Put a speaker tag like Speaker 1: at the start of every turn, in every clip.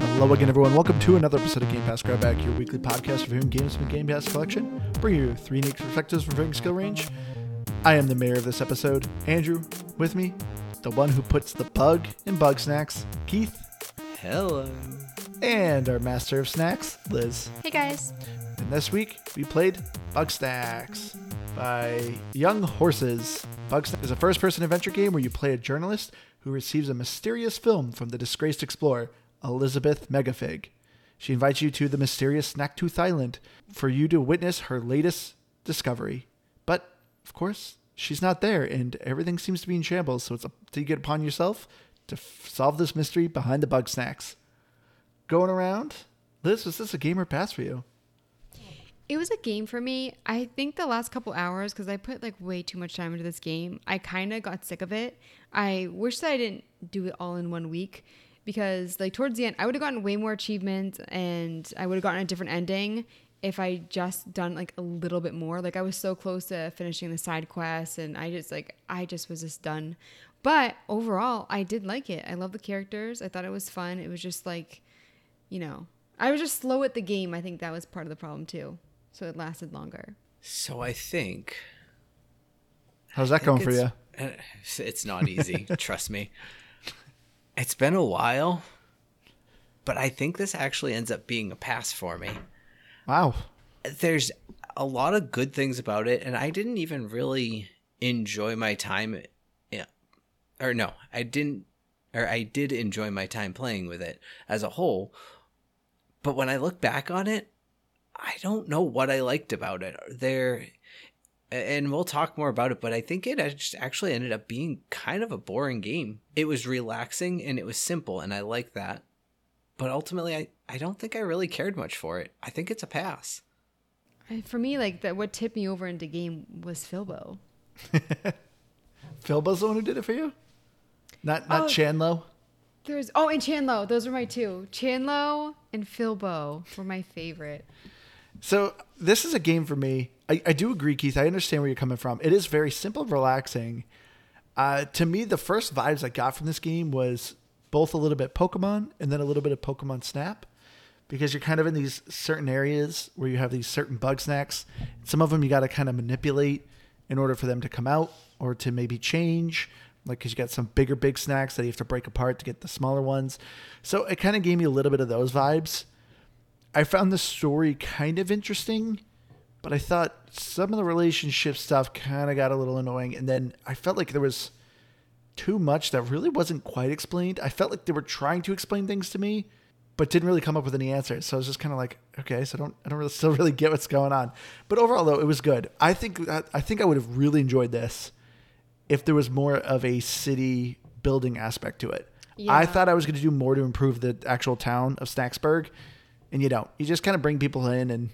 Speaker 1: Hello again, everyone. Welcome to another episode of Game Pass Grab Back, your weekly podcast reviewing games from the Game Pass collection. Bring you three unique perspectives from varying skill range. I am the mayor of this episode, Andrew. With me, the one who puts the bug in bug snacks, Keith,
Speaker 2: Hello.
Speaker 1: and our master of snacks, Liz.
Speaker 3: Hey guys.
Speaker 1: And this week, we played Bugsnax by Young Horses. Bugsnax is a first person adventure game where you play a journalist who receives a mysterious film from the disgraced explorer, Elizabeth Megafig. She invites you to the mysterious Snaktooth Island for you to witness her latest discovery. But, of course, she's not there, and everything seems to be in shambles, so it's up to you get upon yourself to f- solve this mystery behind the bug snacks. Going around, Liz, was this a game or pass for you?
Speaker 3: It was a game for me. I think the last couple hours, because I put like way too much time into this game, I kind of got sick of it. I wish that I didn't do it all in one week because, like, towards the end, I would have gotten way more achievements and I would have gotten a different ending if I just done like a little bit more. Like, I was so close to finishing the side quests and I just, like, I just was just done. But overall, I did like it. I love the characters. I thought it was fun. It was just like, you know, I was just slow at the game. I think that was part of the problem too. So it lasted longer.
Speaker 2: So I think
Speaker 1: How's that going for you?
Speaker 2: Uh, it's, it's not easy. trust me. It's been a while, but I think this actually ends up being a pass for me.
Speaker 1: Wow.
Speaker 2: There's a lot of good things about it, and I didn't even really enjoy my time. Yeah, or no, I didn't, or I did enjoy my time playing with it as a whole. But when I look back on it, I don't know what I liked about it. There, and we'll talk more about it, but I think it act- actually ended up being kind of a boring game. It was relaxing and it was simple, and I like that. But ultimately, I, I don't think I really cared much for it. I think it's a pass.
Speaker 3: For me, like that, what tipped me over into game was Filbo.
Speaker 1: Filbo's the one who did it for you? Not not
Speaker 3: Oh.
Speaker 1: Chandlo?
Speaker 3: There's oh, and Chandlo. Those were my two. Chandlo and Filbo were my favorite.
Speaker 1: So this is a game for me. I, I do agree, Keith. I understand where you're coming from. It is very simple, relaxing. Uh, to me, the first vibes I got from this game was both a little bit Pokemon and then a little bit of Pokemon Snap, because you're kind of in these certain areas where you have these certain bug snacks. Some of them you got to kind of manipulate in order for them to come out or to maybe change. Like, because you got some bigger, big snacks that you have to break apart to get the smaller ones. So it kind of gave me a little bit of those vibes. I found the story kind of interesting, but I thought some of the relationship stuff kind of got a little annoying. And then I felt like there was too much that really wasn't quite explained. I felt like they were trying to explain things to me, but didn't really come up with any answers. So I was just kind of like, okay, so I don't, I don't really still really get what's going on. But overall, though, it was good. I think, I think I would have really enjoyed this if there was more of a city building aspect to it. I thought I was going to do more to improve the actual town of Snaxburg, and you don't. You just kind of bring people in, and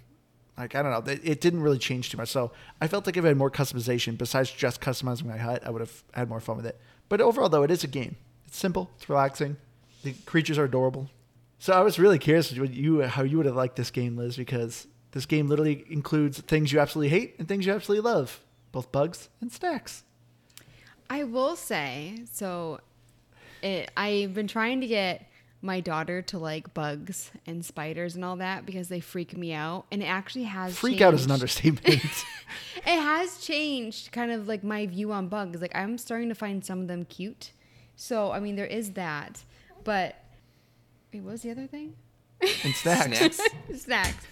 Speaker 1: like I don't know, it, it didn't really change too much. So I felt like if I had more customization besides just customizing my hut, I would have had more fun with it. But overall, though, it is a game. It's simple. It's relaxing. The creatures are adorable. So I was really curious you how you would have liked this game, Liz, because this game literally includes things you absolutely hate and things you absolutely love, both bugs and snacks.
Speaker 3: I will say, so it, I've been trying to get my daughter to like bugs and spiders and all that because they freak me out, and it actually has
Speaker 1: Freak out is an understatement.
Speaker 3: It has changed kind of like my view on bugs. Like I'm starting to find some of them cute. So I mean, there is that, but wait, what was the other thing?
Speaker 1: And snacks.
Speaker 2: Snacks?
Speaker 3: Snacks.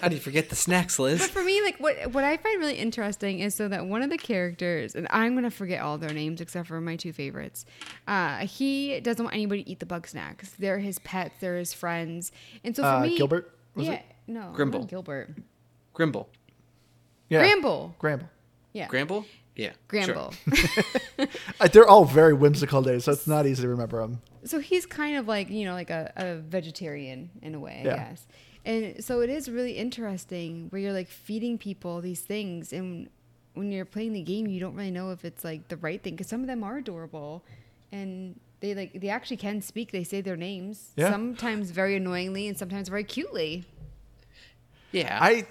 Speaker 2: How do you forget the snacks, Liz?
Speaker 3: But for me, like what what I find really interesting is so that one of the characters, and I'm gonna forget all their names except for my two favorites. Uh, he doesn't want anybody to eat the bug snacks. They're his pets. They're his friends. And so for
Speaker 1: Uh,
Speaker 3: me,
Speaker 1: Gilbert, was
Speaker 3: yeah,
Speaker 1: it?
Speaker 3: no, not
Speaker 2: Grimble.
Speaker 3: Gilbert,
Speaker 2: Grimble.
Speaker 1: Yeah.
Speaker 3: Gramble,
Speaker 1: Gramble.
Speaker 3: yeah,
Speaker 2: Gramble? Yeah. sure.
Speaker 3: Gramble.
Speaker 1: Uh, They're all very whimsical names, so it's not easy to remember them.
Speaker 3: so he's kind of like you know like a, a vegetarian in a way i
Speaker 1: Yeah.
Speaker 3: guess and so it is really interesting where you're like feeding people these things and when you're playing the game you don't really know if it's like the right thing because some of them are adorable and they like they actually can speak they say their names
Speaker 1: Yeah.
Speaker 3: sometimes very annoyingly and sometimes very cutely
Speaker 2: Yeah.
Speaker 1: I,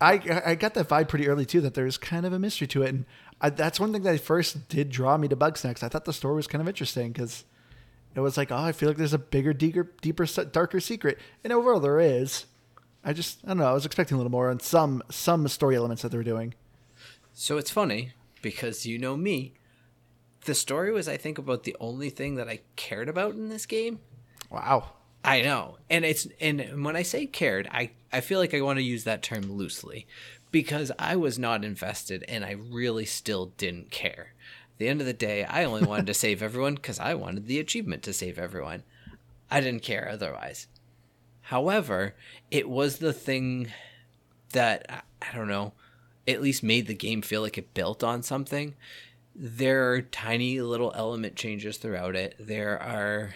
Speaker 1: I, I got that vibe pretty early too that there's kind of a mystery to it, and I, that's one thing that first did draw me to Bugsnax. I thought the story was kind of interesting because it was like, oh, I feel like there's a bigger, deeper, deeper, darker secret, and overall there is. I just, I don't know. I was expecting a little more on some some story elements that they were doing.
Speaker 2: So it's funny because you know me. The story was, I think, about the only thing that I cared about in this game.
Speaker 1: Wow.
Speaker 2: I know. And it's and when I say cared, I I feel like I want to use that term loosely because I was not invested and I really still didn't care. At the end of the day, I only wanted to save everyone cuz I wanted the achievement to save everyone. I didn't care otherwise. However, it was the thing that I don't know, at least made the game feel like it built on something. There are tiny little element changes throughout it. There are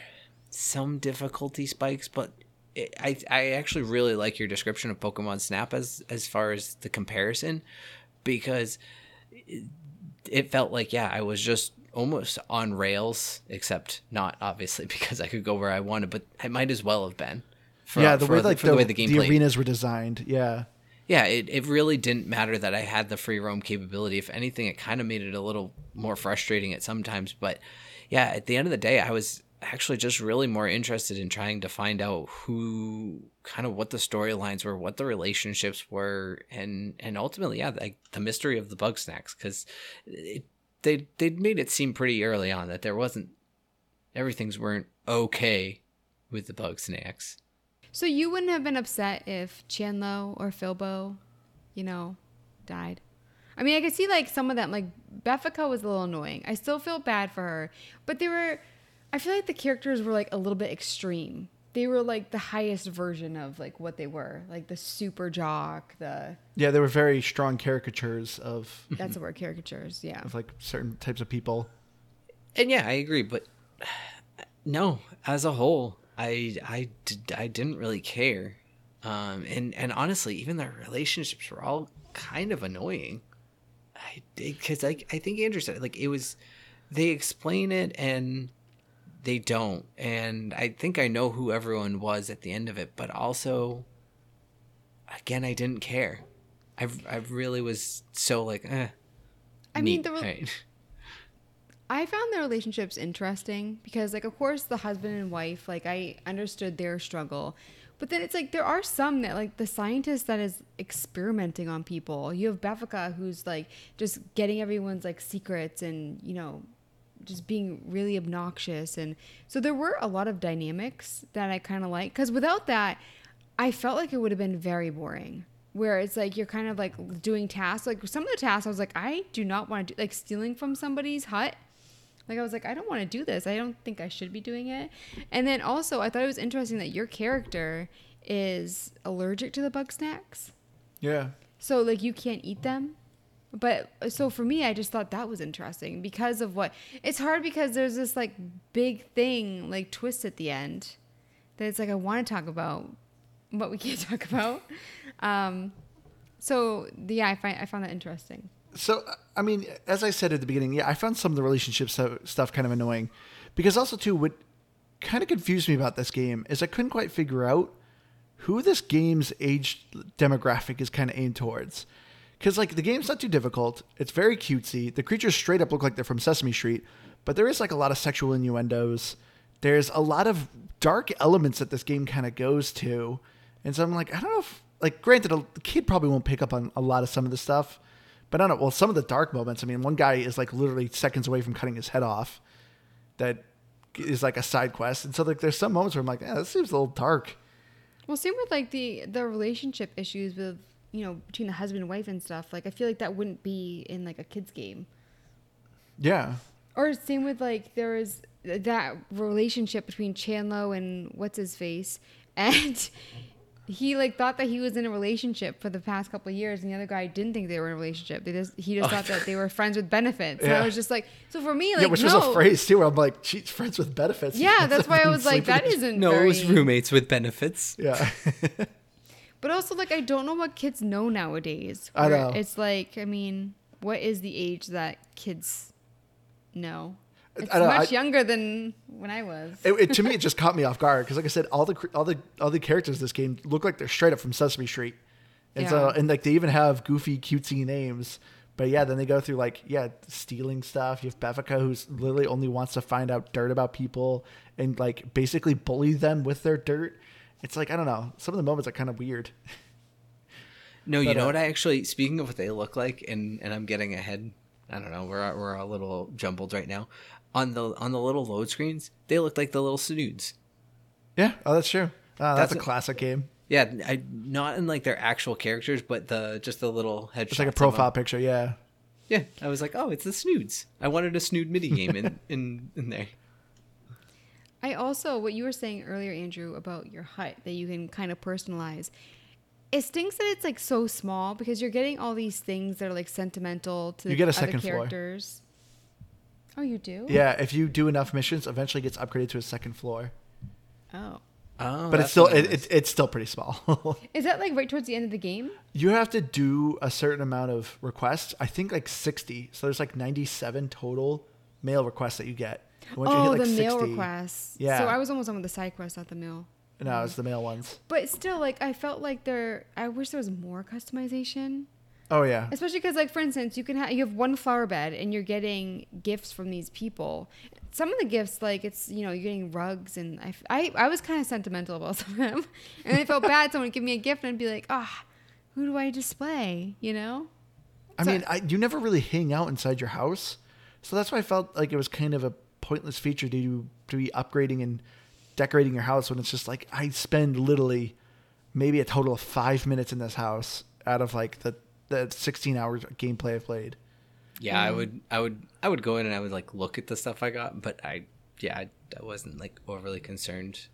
Speaker 2: some difficulty spikes, but it, I I actually really like your description of Pokemon Snap as as far as the comparison because it, it felt like yeah I was just almost on rails except not obviously because I could go where I wanted but I might as well have been
Speaker 1: for, yeah the way like the, the, way the game the arenas were designed yeah.
Speaker 2: Yeah it, it really didn't matter that I had the free roam capability. If anything it kind of made it a little more frustrating at sometimes but yeah at the end of the day I was actually just really more interested in trying to find out who kind of what the storylines were, what the relationships were, and and ultimately, yeah, like the mystery of the bug snacks because they they made it seem pretty early on that there wasn't everything's weren't okay with the bug snacks.
Speaker 3: So you wouldn't have been upset if Chandlo or Filbo, you know, died. I mean, I could see like some of them, like Beffica was a little annoying. I still feel bad for her, but they were I feel like the characters were like a little bit extreme. They were like the highest version of like what they were, like the super jock, the
Speaker 1: yeah. They were very strong caricatures of
Speaker 3: that's the word caricatures, yeah,
Speaker 1: of like certain types of people.
Speaker 2: And yeah, I agree, but no, as a whole, I I did, I didn't really care, um, and and honestly, even their relationships were all kind of annoying. I because like I think Andrew said like it was they explain it and they don't. And I think I know who everyone was at the end of it, but also, again, I didn't care. I I really was so like, eh.
Speaker 3: I mean, the re- right. I found the relationships interesting because, like, of course, the husband and wife, like, I understood their struggle. But then it's like there are some that like the scientist that is experimenting on people. You have Beffica who's like just getting everyone's like secrets and you know just being really obnoxious. And so there were a lot of dynamics that I kind of like cuz without that I felt like it would have been very boring. Where it's like you're kind of like doing tasks like some of the tasks I was like I do not want to do like stealing from somebody's hut. Like I was like I don't want to do this. I don't think I should be doing it. And then also I thought it was interesting that your character is allergic to the bug snacks.
Speaker 1: yeah.
Speaker 3: So like you can't eat them but uh, so for me, I just thought that was interesting because of what it's hard because there's this like big thing, like twist at the end that it's like I want to talk about, but we can't talk about. Um, so yeah, I find I found that interesting.
Speaker 1: So I mean, as I said at the beginning, yeah, I found some of the relationship stuff kind of annoying because also too what kind of confused me about this game is I couldn't quite figure out who this game's age demographic is kind of aimed towards because like the game's not too difficult. It's very cutesy. The creatures straight up look like they're from Sesame Street, but there is like a lot of sexual innuendos. There's a lot of dark elements that this game kind of goes to, and so I'm like, I don't know if like granted a kid probably won't pick up on a lot of some of the stuff, but I don't know. Well, some of the dark moments. I mean, one guy is like literally seconds away from cutting his head off. That is like a side quest, and so like there's some moments where I'm like, yeah, this seems a little dark.
Speaker 3: Well, same with like the the relationship issues with you know between the husband and wife and stuff like i feel like that wouldn't be in like a kids game.
Speaker 1: Yeah.
Speaker 3: Or same with like there was that relationship between chandlo and what's his face and he like thought that he was in a relationship for the past couple of years and the other guy didn't think they were in a relationship. They just he just thought that they were friends with benefits. Yeah. and i was just like so for me like yeah,
Speaker 1: which
Speaker 3: no.
Speaker 1: was a phrase too where i'm like she's friends with benefits.
Speaker 3: Yeah that's why i was like that isn't
Speaker 2: no
Speaker 3: very...
Speaker 2: it was roommates with benefits.
Speaker 1: Yeah
Speaker 3: But also, like, I don't know what kids know nowadays.
Speaker 1: I know.
Speaker 3: It's like, I mean, what is the age that kids know? It's much I, younger than when I was.
Speaker 1: It, it, to me, it just caught me off guard because, like I said, all the all the all the characters in this game look like they're straight up from Sesame Street, and yeah. so and like they even have goofy, cutesy names. But yeah, then they go through like yeah, stealing stuff. You have Beffica who's literally only wants to find out dirt about people and like basically bully them with their dirt. It's like I don't know. Some of the moments are kind of weird.
Speaker 2: No, you know
Speaker 1: uh,
Speaker 2: what? I actually speaking of what they look like, and and I'm getting ahead. I don't know. We're we're a little jumbled right now. On the on the little load screens, they look like the little snoods.
Speaker 1: Yeah, oh that's true. Uh, that's,
Speaker 2: That's
Speaker 1: a classic game.
Speaker 2: Yeah, I not in like their actual characters, but the just the little headshots.
Speaker 1: It's like a profile picture. Yeah.
Speaker 2: Yeah, I was like, oh, it's the snoods. I wanted a snood mini game in in in there.
Speaker 3: I also, what you were saying earlier, Andrew, about your hut that you can kind of personalize. It stinks that it's like so small because you're getting all these things that are like sentimental to
Speaker 1: You
Speaker 3: the
Speaker 1: get a
Speaker 3: other
Speaker 1: second floor.
Speaker 3: characters. Oh, you do?
Speaker 1: Yeah, if you do enough missions, eventually gets upgraded to a second floor.
Speaker 3: Oh.
Speaker 2: Oh,
Speaker 1: but it's still
Speaker 2: what
Speaker 1: it,
Speaker 2: is.
Speaker 1: it's it's still pretty small.
Speaker 3: Is that like right towards the end of the game?
Speaker 1: you have to do a certain amount of requests. I think like sixty. So there's like ninety seven total mail requests that you get. And once you
Speaker 3: oh,
Speaker 1: hit, like,
Speaker 3: the mail requests.
Speaker 1: Yeah.
Speaker 3: So I was almost on with the side quests, not the mail.
Speaker 1: No, it's the mail ones.
Speaker 3: But still, like I felt like there. I wish there was more customization,
Speaker 1: Oh yeah.
Speaker 3: especially because, like for instance, you can have you have one flower bed and you're getting gifts from these people. Some of the gifts, like it's you know you're getting rugs and I I, I was kind of sentimental about some of them, and I felt bad someone would give me a gift and I'd be like, ah, who do I display? You know?
Speaker 1: I
Speaker 3: So-
Speaker 1: mean, I, you never really hang out inside your house, so that's why I felt like it was kind of a pointless feature to to be upgrading and decorating your house when it's just like I spend literally maybe a total of five minutes in this house out of like the the 16 hours of gameplay I've played.
Speaker 2: yeah. I would I would I would go in and I would like look at the stuff I got, but I yeah I, I wasn't like overly concerned.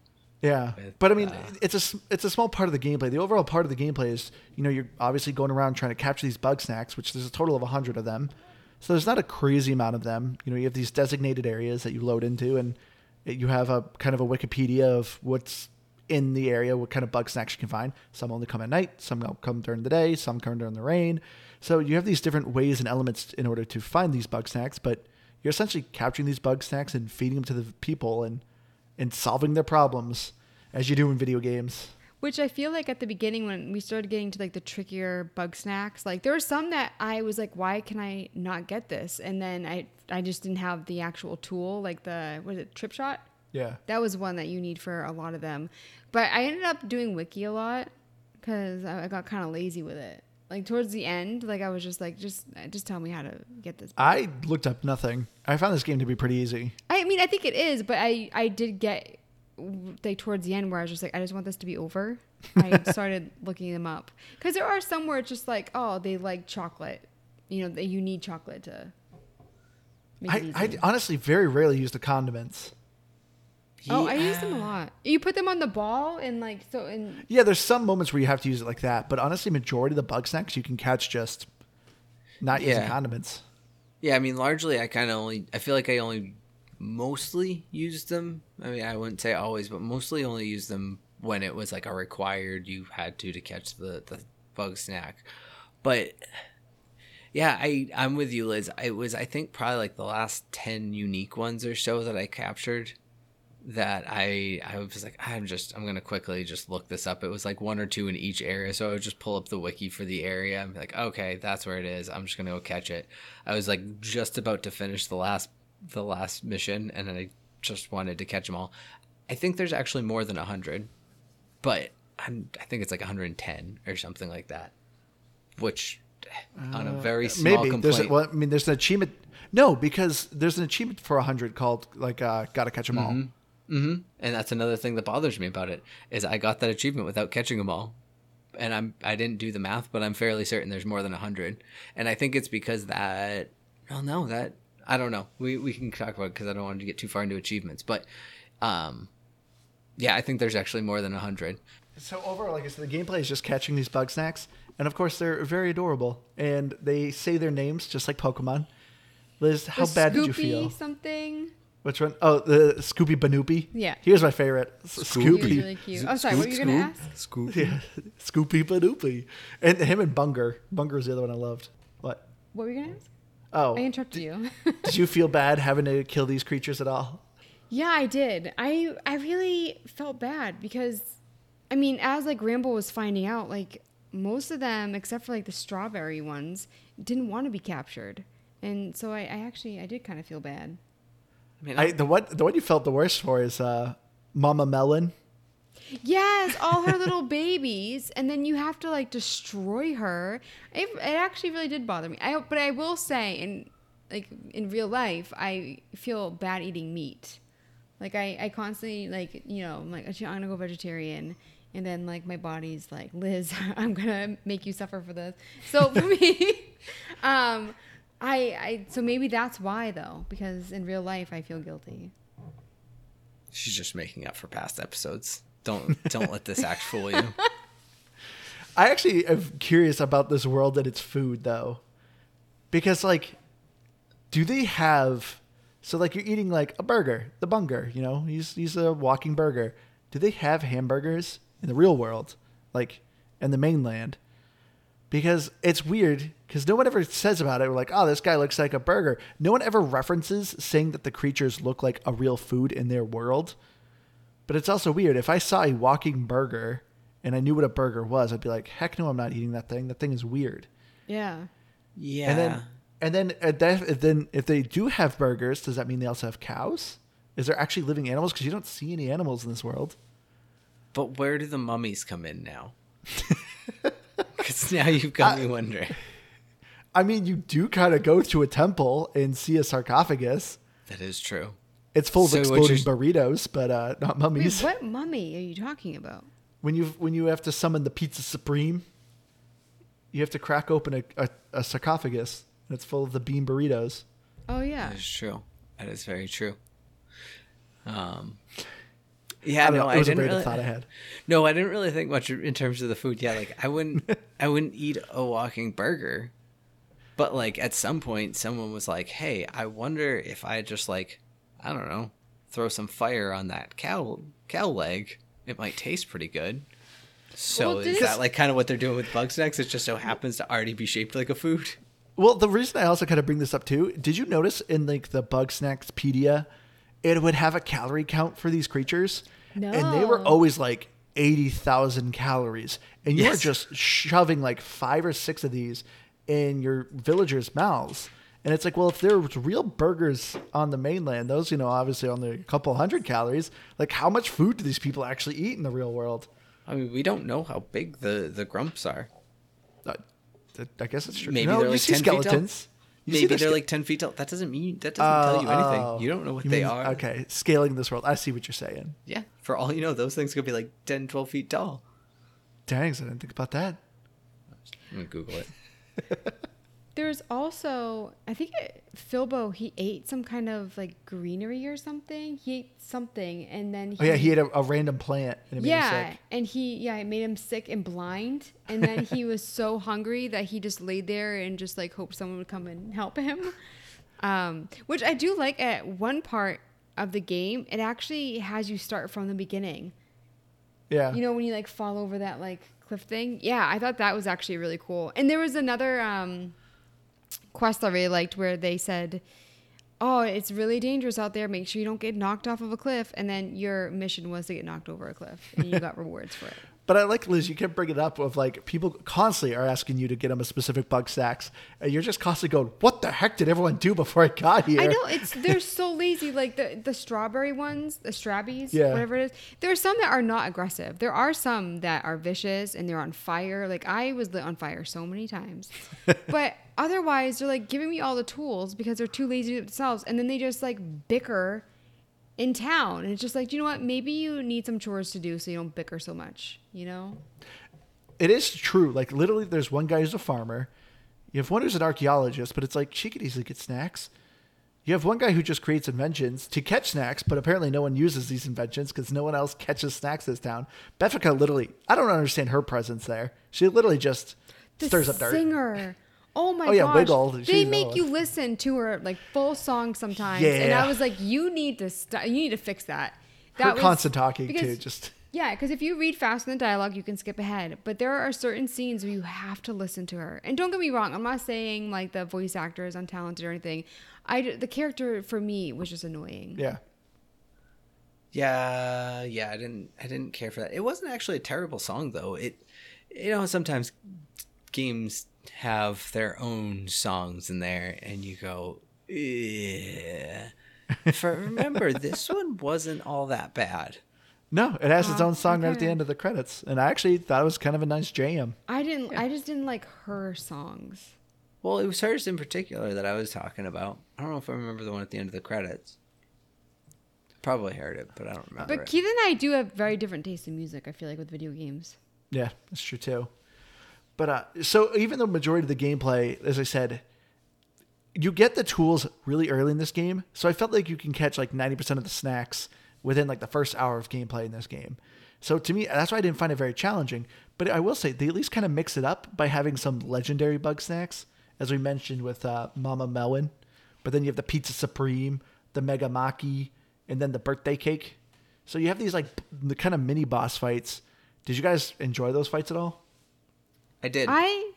Speaker 1: Yeah,
Speaker 2: with,
Speaker 1: but I mean,
Speaker 2: uh,
Speaker 1: it's a s- it's a small part of the gameplay. The overall part of the gameplay is you know you're obviously going around trying to capture these bug snacks, which there's a total of hundred of them. So there's not a crazy amount of them. You know, you have these designated areas that you load into, and you have a kind of a Wikipedia of what's in the area, what kind of bug snacks you can find. Some only come at night, some come during the day, some come during the rain. So you have these different ways and elements in order to find these bug snacks, but you're essentially capturing these bug snacks and feeding them to the people and and solving their problems as you do in video games.
Speaker 3: Which I feel like at the beginning when we started getting to like the trickier bug snacks, like there were some that I was like, why can I not get this? And then I I just didn't have the actual tool, like the what is it, trip shot?
Speaker 1: Yeah.
Speaker 3: That was one that you need for a lot of them. But I ended up doing wiki a lot because I I got kind of lazy with it. Like towards the end, like I was just like, just just tell me how to get this.
Speaker 1: I looked up nothing. I found this game to be pretty easy.
Speaker 3: I mean, I think it is, but I I did get like towards the end where I was just like, I just want this to be over. I started looking them up because there are some where it's just like, oh, they like chocolate. You know, that you need chocolate to. Make it
Speaker 1: I,
Speaker 3: easy.
Speaker 1: I honestly very rarely use the condiments.
Speaker 3: oh, I use them a lot. You put them on the ball and like so and
Speaker 1: Yeah, there's some moments where you have to use it like that, but honestly, majority of the bug snacks you can catch just not using condiments.
Speaker 2: Yeah, I mean, largely, I kind of only. I feel like I only mostly used them. I mean, I wouldn't say always, but mostly only used them when it was like a required. You had to to catch the the bug snack. But yeah, I I'm with you, Liz. It was I think probably like the last ten unique ones or so that I captured. That I I was like I'm just I'm gonna quickly just look this up. It was like one or two in each area, so I would just pull up the wiki for the area. I'm like, okay, that's where it is. I'm just gonna go catch it. I was like just about to finish the last the last mission, and then I just wanted to catch them all. I think there's actually more than hundred, but I'm I think it's like 110 or something like that, which on a very small
Speaker 1: Uh, Maybe
Speaker 2: complaint.
Speaker 1: there's a, well, I mean, there's an achievement. No, because there's an achievement for hundred called like uh, "Gotta Catch 'Em All."
Speaker 2: hmm And that's another thing that bothers me about it is I got that achievement without catching them all, and I'm I didn't do the math, but I'm fairly certain there's more than hundred, and I think it's because that. Well, no, that I don't know. We we can talk about it because I don't want to get too far into achievements, but um, yeah, I think there's actually more than hundred.
Speaker 1: So overall, like I said, the gameplay is just catching these bug snacks, and of course they're very adorable, and they say their names just like Pokemon. Liz, how
Speaker 3: the
Speaker 1: bad did you feel?
Speaker 3: Something.
Speaker 1: Which one? Oh, the Scoopy Banoopy.
Speaker 3: Yeah.
Speaker 1: Here's my favorite. S-
Speaker 3: He
Speaker 1: Scoopy.
Speaker 3: really cute. Oh, sorry. What were you gonna ask?
Speaker 2: Scoop.
Speaker 1: Yeah, Scoopy Banoopy. And him and Bunger. Bunger was the other one I loved. What?
Speaker 3: What were you gonna ask?
Speaker 1: Oh,
Speaker 3: I interrupted you.
Speaker 1: did you feel bad having to kill these creatures at all?
Speaker 3: Yeah, I did. I I really felt bad because I mean, as like Rambo was finding out, like most of them, except for like the strawberry ones, didn't want to be captured, and so I, I actually I did kind of feel bad.
Speaker 2: I mean,
Speaker 1: I the one the one you felt the worst for is uh, Mama Melon.
Speaker 3: Yes, all her little babies, and then you have to like destroy her. It, it actually really did bother me. I but I will say, in like in real life, I feel bad eating meat. Like I, I constantly like you know I'm like I'm gonna go vegetarian, and then like my body's like Liz, I'm gonna make you suffer for this. So for me, um, I I so maybe that's why though because in real life I feel guilty.
Speaker 2: she's just making up for past episodes. Don't don't let this act fool you.
Speaker 1: I actually am curious about this world and its food though, because like, do they have? So like you're eating like a burger, the bunger, you know, he's he's a walking burger. Do they have hamburgers in the real world, like in the mainland? Because it's weird because no one ever says about it. We're like, oh, this guy looks like a burger. No one ever references saying that the creatures look like a real food in their world. But it's also weird. If I saw a walking burger and I knew what a burger was, I'd be like, heck no, I'm not eating that thing. That thing is weird.
Speaker 3: Yeah.
Speaker 2: Yeah.
Speaker 1: And then, and then, uh, that, then if they do have burgers, does that mean they also have cows? Is there actually living animals? Because you don't see any animals in this world.
Speaker 2: but where do the mummies come in now? Because now you've got me wondering.
Speaker 1: I mean, you do kind of go to a temple and see a sarcophagus.
Speaker 2: That is true.
Speaker 1: It's full of
Speaker 2: So what
Speaker 1: exploding burritos, but uh, not
Speaker 3: Wait,
Speaker 1: mummies.
Speaker 3: what mummy are you talking about?
Speaker 1: When you when you have to summon the pizza supreme, you have to crack open a, a, a sarcophagus, and it's full of the bean burritos.
Speaker 3: Oh yeah.
Speaker 2: That is true. That is very true. Um, yeah,
Speaker 1: don't
Speaker 2: no,
Speaker 1: know.
Speaker 2: I
Speaker 1: It was a
Speaker 2: didn't
Speaker 1: random
Speaker 2: really.
Speaker 1: thought I had.
Speaker 2: No, I didn't really think much in terms of the food. Yeah, like I wouldn't, I wouldn't eat a walking burger. But like at some point, someone was like, "Hey, I wonder if I just like, I don't know, throw some fire on that cow cow leg. It might taste pretty good." So
Speaker 3: Well,
Speaker 2: is
Speaker 3: did
Speaker 2: that like kind of what they're doing with bug snacks? It just so happens to already be shaped like a food.
Speaker 1: Well, the reason I also kind of bring this up too, did you notice in like the Bug Snackspedia, it would have a calorie count for these creatures? And they were always like 80,000 calories. And you
Speaker 2: Yes.
Speaker 1: are just shoving like five or six of these in your villagers' mouths. And it's like, well, if there was real burgers on the mainland, those, you know, obviously only a couple hundred calories, like how much food do these people actually eat in the real world?
Speaker 2: I mean, we don't know how big the the grumps are.
Speaker 1: Uh, I guess it's true.
Speaker 2: Maybe
Speaker 1: no,
Speaker 2: they're
Speaker 1: you
Speaker 2: like
Speaker 1: see
Speaker 2: 10 feet tall.
Speaker 1: You
Speaker 2: Maybe they're
Speaker 1: ske-
Speaker 2: like ten feet tall. That doesn't mean that doesn't tell you anything.
Speaker 1: Oh,
Speaker 2: You don't know what they
Speaker 1: mean-
Speaker 2: are.
Speaker 1: Okay, scaling this world. I see what you're saying.
Speaker 2: Yeah, for all you know, those things could be like 10, 12 feet tall.
Speaker 1: Dang, I didn't think about that.
Speaker 2: I'm gonna Google it.
Speaker 3: There's also, I think it, Filbo, he ate some kind of like greenery or something. He ate something and then he,
Speaker 1: Oh yeah, he had a, a random plant and it made him
Speaker 3: yeah,
Speaker 1: sick.
Speaker 3: and he yeah, it made him sick and blind. And then he was so hungry that he just laid there and just like hoped someone would come and help him. Um, which I do like at one part of the game, it actually has you start from the beginning.
Speaker 1: Yeah.
Speaker 3: You know, when you like fall over that like cliff thing. Yeah, I thought that was actually really cool. And there was another um, quest I really liked where they said, "Oh, it's really dangerous out there. Make sure you don't get knocked off of a cliff." And then your mission was to get knocked over a cliff, and you got rewards for it.
Speaker 1: But I like Liz. You kept bringing it up of like people constantly are asking you to get them a specific Bugsnax, and you're just constantly going, "What the heck did everyone do before I got here?"
Speaker 3: I know it's they're so lazy. Like the the strawberry ones, the strabbies,
Speaker 1: Yeah.
Speaker 3: whatever it is. There are some that are not aggressive. There are some that are vicious and they're on fire. Like I was lit on fire so many times, but otherwise they're like giving me all the tools because they're too lazy to do it themselves, and then they just like bicker in town, and it's just like you know what? Maybe you need some chores to do so you don't bicker so much. You know?
Speaker 1: It is true. Like literally, there's one guy who's a farmer. You have one who's an archaeologist, but it's like she could easily get snacks. You have one guy who just creates inventions to catch snacks, but apparently no one uses these inventions because no one else catches snacks this town. Beffica literally, I don't understand her presence there. She literally just
Speaker 3: the
Speaker 1: stirs up dirt.
Speaker 3: singer. Oh my
Speaker 1: Oh, yeah,
Speaker 3: gosh.
Speaker 1: Wiggle,
Speaker 3: They
Speaker 1: another
Speaker 3: make
Speaker 1: one.
Speaker 3: you listen to her like full song sometimes. And I was like, you need to st- you need to fix that.
Speaker 1: Her
Speaker 3: That was-
Speaker 1: constant talking too,
Speaker 3: because-
Speaker 1: just
Speaker 3: Yeah, because if you read fast in the dialogue, you can skip ahead. But there are certain scenes where you have to listen to her. And don't get me wrong, I'm not saying like the voice actor is untalented or anything. I the character for me was just annoying.
Speaker 1: yeah.
Speaker 2: Yeah, yeah, I didn't I didn't care for that. It wasn't actually a terrible song though. It you know, sometimes games have their own songs in there, and you go, yeah. For remember, this one wasn't all that bad.
Speaker 1: No, it has its own song right at the end of the credits, and I actually thought it was kind of a nice jam.
Speaker 3: I didn't. I just didn't like her songs.
Speaker 2: Well, it was hers in particular that I was talking about. I don't know if I remember the one at the end of the credits. Probably heard it, but I don't remember.
Speaker 3: But
Speaker 2: it.
Speaker 3: Keith and I do have very different tastes in music. I feel like with video games.
Speaker 1: Yeah, that's true too. But uh, so even the majority of the gameplay, as I said, you get the tools really early in this game, so I felt like you can catch like ninety percent of the snacks within like the first hour of gameplay in this game. So to me, that's why I didn't find it very challenging. But I will say they at least kind of mix it up by having some legendary bug snacks, as we mentioned with uh, Mama Melon. But then you have the Pizza Supreme, the Mega Maki, and then the birthday cake. So you have these like the kind of mini boss fights. Did you guys enjoy those fights at all?
Speaker 2: I did.
Speaker 3: I.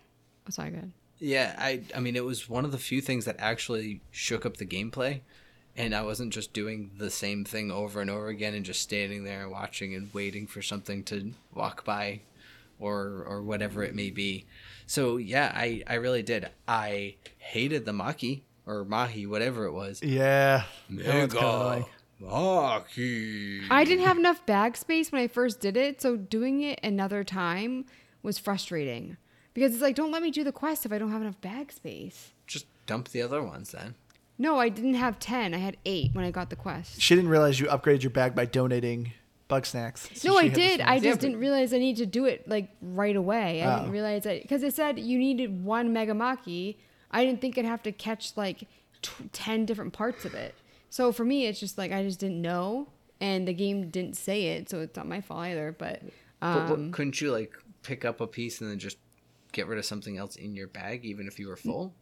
Speaker 3: Oh, sorry, go ahead.
Speaker 2: Yeah, I I mean it was one of the few things that actually shook up the gameplay and I wasn't just doing the same thing over and over again and just standing there watching and waiting for something to walk by or or whatever it may be. So yeah, I I really did. I hated the Maki or Mahi whatever it was.
Speaker 1: Yeah. that one's.
Speaker 2: Maki.
Speaker 3: I didn't have enough bag space when I first did it, so doing it another time was frustrating. Because it's like, don't let me do the quest if I don't have enough bag space.
Speaker 2: Just dump the other ones then.
Speaker 3: No, I didn't have 10. I had 8 when I got the quest.
Speaker 1: She didn't realize you upgraded your bag by donating bug snacks. So
Speaker 3: no, I did. I just
Speaker 2: but-
Speaker 3: didn't realize I needed to do it like right away. I
Speaker 1: Oh.
Speaker 3: didn't realize that because it said you needed one Megamaki. I didn't think I'd have to catch like t- 10 different parts of it. So for me, it's just like I just didn't know, and the game didn't say it, so it's not my fault either. But
Speaker 2: But what,
Speaker 3: um,
Speaker 2: couldn't you like pick up a piece and then just get rid of something else in your bag even if you were full?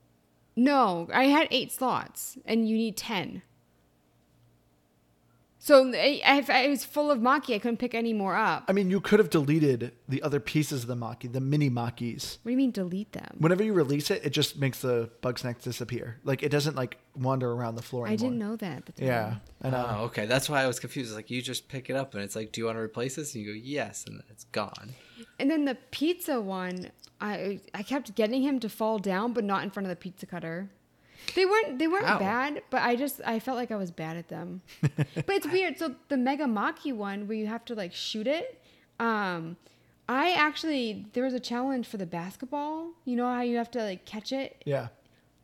Speaker 3: No, I had eight slots, and you need ten. So I, I- if I was full of Maki, I couldn't pick any more up.
Speaker 1: I mean, you could have deleted the other pieces of the Maki, the mini Makis.
Speaker 3: What do you mean delete them?
Speaker 1: Whenever you release it, it just makes the bug snacks disappear. Like it doesn't like wander around the floor
Speaker 3: I
Speaker 1: anymore.
Speaker 3: didn't know that. At.
Speaker 1: Yeah, I know.
Speaker 2: Oh, okay. That's why I was confused. Like you just pick it up and it's like, do you want to replace this? And you go, yes, and then it's gone.
Speaker 3: And then the pizza one, I I kept getting him to fall down, but not in front of the pizza cutter. They weren't they weren't
Speaker 2: How?
Speaker 3: bad, but I just I felt like I was bad at them. but it's weird. So the Mega Maki one where you have to like shoot it, um, I actually there was a challenge for the basketball. You know how you have to like catch it.
Speaker 1: Yeah.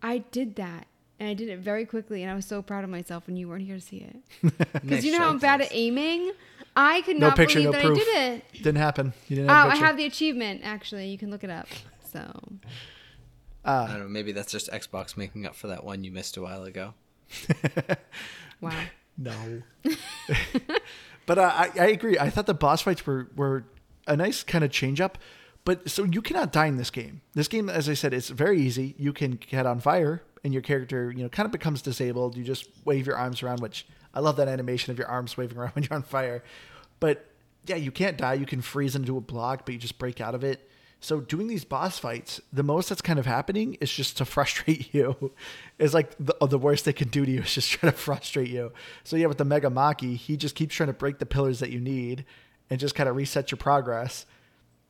Speaker 3: I did that. And I did it very quickly, and I was so proud of myself. And you weren't here to see it because you know how I'm bad at aiming. I could
Speaker 1: No
Speaker 3: not
Speaker 1: picture,
Speaker 3: believe
Speaker 1: no
Speaker 3: that
Speaker 1: proof.
Speaker 3: I did it.
Speaker 1: Didn't happen. You didn't
Speaker 3: Oh,
Speaker 1: have a
Speaker 3: I
Speaker 1: picture.
Speaker 3: have the achievement. Actually, you can look it up. So
Speaker 2: I don't know. Maybe that's just Xbox making up for that one you missed a while ago.
Speaker 3: wow.
Speaker 1: No. but uh, I, I agree. I thought the boss fights were, were a nice kind of change up. But so you cannot die in this game. This game, as I said, it's very easy. You can get on fire and your character, you know, kind of becomes disabled. You just wave your arms around, which I love that animation of your arms waving around when you're on fire. But yeah, you can't die. You can freeze into a block, but you just break out of it. So doing these boss fights, the most that's kind of happening is just to frustrate you. It's like the, uh, the worst they can do to you is just try to frustrate you. So yeah, with the Mega Maki, he just keeps trying to break the pillars that you need and just kind of reset your progress.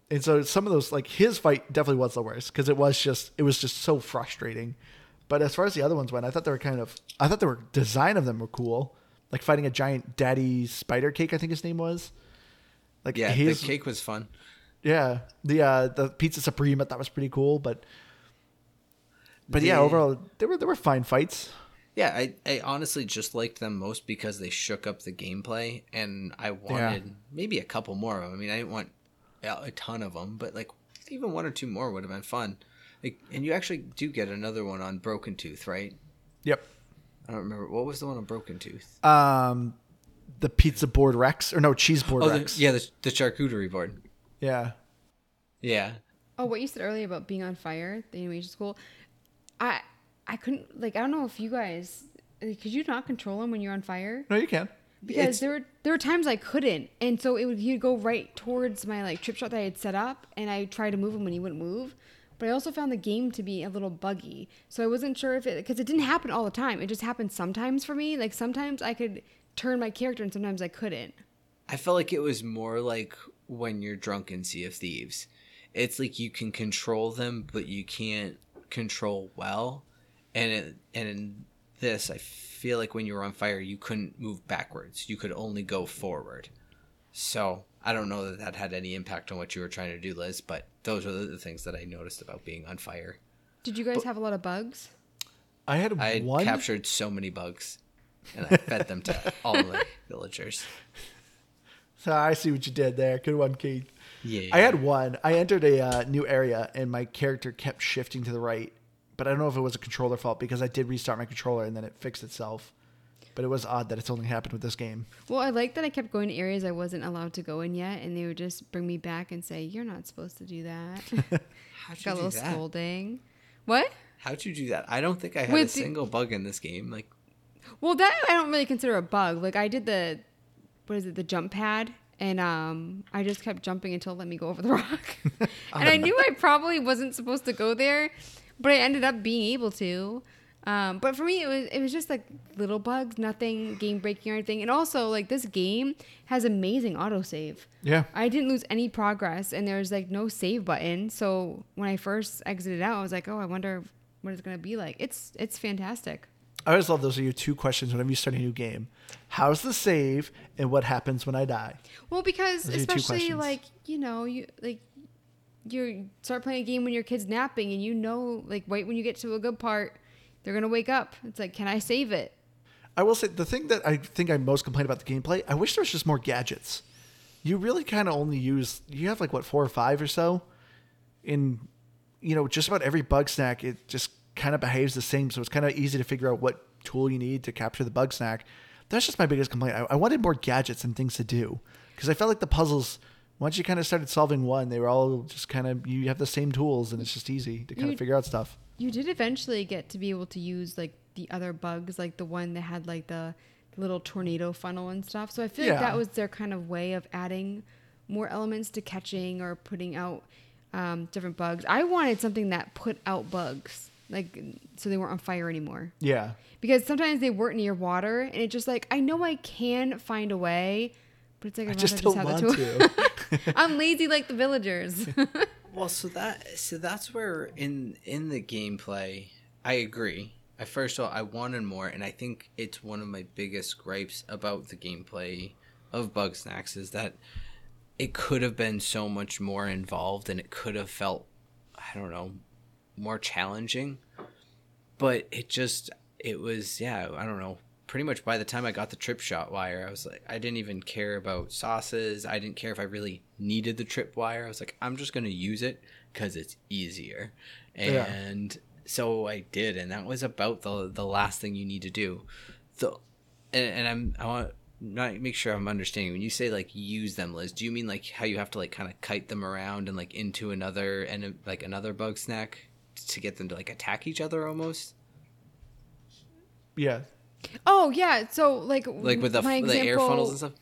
Speaker 1: And so some of those, like his fight, definitely was the worst because it was just it was just so frustrating. But as far as the other ones went, I thought they were kind of I thought the design of them were cool, like fighting a giant daddy spider cake. I think his name was. Like
Speaker 2: Yeah,
Speaker 1: his,
Speaker 2: the cake was fun.
Speaker 1: yeah, the uh, the pizza supreme I thought was pretty cool, but but yeah, overall they were they were fine fights.
Speaker 2: Yeah, I, I honestly just liked them most because they shook up the gameplay, and I wanted maybe a couple more of them. I mean, I didn't want a a ton of them, but like even one or two more would have been fun. Like, and you actually do get another one on Broken Tooth, right?
Speaker 1: Yep.
Speaker 2: I don't remember what was the one on Broken Tooth.
Speaker 1: Um, the pizza board Rex or no cheese board
Speaker 2: oh, the,
Speaker 1: Rex.
Speaker 2: yeah, the, the charcuterie board.
Speaker 1: yeah.
Speaker 2: Yeah,
Speaker 3: Oh, what you said earlier about being on fire, the animation school. I I couldn't like I don't know if you guys like, could you not control him when you're on fire?
Speaker 1: No, you can.
Speaker 3: Because
Speaker 2: It's-
Speaker 3: there were there were times I couldn't, and so it would he'd go right towards my like trip shot that I had set up, and I tried to move him when he wouldn't move. But I also found the game to be a little buggy, so I wasn't sure if it because it didn't happen all the time. It just happened sometimes for me. Like sometimes I could turn my character, and sometimes I couldn't.
Speaker 2: I felt like it was more like when you're drunk in Sea of Thieves. it's like you can control them, but you can't control well. And it, and in this, I feel like when you were on fire, you couldn't move backwards. You could only go forward. So I don't know that that had any impact on what you were trying to do, Liz. But those are the things that I noticed about being on fire.
Speaker 3: Did you guys have a lot of bugs?
Speaker 1: I had
Speaker 2: I
Speaker 1: one.
Speaker 2: captured so many bugs, and I fed them to all the villagers.
Speaker 1: So I see what you did there. Good one, Keith.
Speaker 2: Yeah,
Speaker 1: I had one. I entered a uh, new area and my character kept shifting to the right, but I don't know if it was a controller fault because I did restart my controller and then it fixed itself. But it was odd that it's only happened with this game.
Speaker 3: Well, I like that I kept going to areas I wasn't allowed to go in yet, and they would just bring me back and say, "You're not supposed to do that."
Speaker 2: How'd you
Speaker 3: Got a
Speaker 2: do
Speaker 3: little
Speaker 2: that?
Speaker 3: scolding. What?
Speaker 2: How'd you do that? I don't think I had a
Speaker 3: With the-
Speaker 2: single bug in this game. Like,
Speaker 3: Well, that I don't really consider a bug. Like I did the, what is it, the jump pad, and um, I just kept jumping until it let me go over the rock. and I knew I probably wasn't supposed to go there, but I ended up being able to. Um, but for me, it was it was just like little bugs, nothing game breaking or anything. And also, like this game has amazing autosave.
Speaker 1: Yeah.
Speaker 3: I didn't lose any progress, and there's like no save button. So when I first exited out, I was like, oh, I wonder what it's gonna be like. It's it's fantastic.
Speaker 1: I always love those are your two questions whenever you start a new game. How's the save and what happens when I die?
Speaker 3: Well, because
Speaker 1: Those are your two
Speaker 3: especially like you know you like you start playing a game when your kid's napping, and you know like right when you get to a good part, they're gonna wake up. It's like, can I save it?
Speaker 1: I will say the thing that I think I most complain about the gameplay, I wish there was just more gadgets. You really kind of only use you have like what four or five or so in you know just about every bug snack it just kind of behaves the same so it's kind of easy to figure out what tool you need to capture the bug snack that's just my biggest complaint i, I wanted more gadgets and things to do because i felt like the puzzles once you kind of started solving one they were all just kind of you have the same tools and it's just easy to kind
Speaker 3: You-
Speaker 1: of figure out stuff
Speaker 3: You did eventually get to be able to use like the other bugs, like the one that had like the little tornado funnel and stuff. So I feel like that was their kind of way of adding more elements to catching or putting out um, different bugs. I wanted something that put out bugs, like so they weren't on fire anymore.
Speaker 1: yeah
Speaker 3: because sometimes they weren't near water and it's just like i know i can find a way but it's like
Speaker 1: i
Speaker 3: I'd
Speaker 1: just don't
Speaker 3: have
Speaker 1: want to
Speaker 3: i'm lazy like the villagers
Speaker 2: well, so that so that's where in in the gameplay, I agree. I first of all, I wanted more, and I think it's one of my biggest gripes about the gameplay of Bugsnax is that it could have been so much more involved, and it could have felt, I don't know, more challenging. But it just, it was, yeah, I don't know. Pretty much by the time I got the trip shot wire, I was like, I didn't even care about sauces. I didn't care if I really needed the trip wire. I was like, I'm just going to use it because it's easier.
Speaker 1: Yeah.
Speaker 2: And so I did. And that was about the, the last thing you need to do. The, and, and I'm, I want not make sure I'm understanding. When you say like use them, Liz, do you mean like how you have to like kind of kite them around and like into another and like another bug snack to get them to like attack each other almost?
Speaker 1: yeah
Speaker 3: oh yeah so like
Speaker 2: Like with the,
Speaker 3: my
Speaker 2: the air funnels and stuff?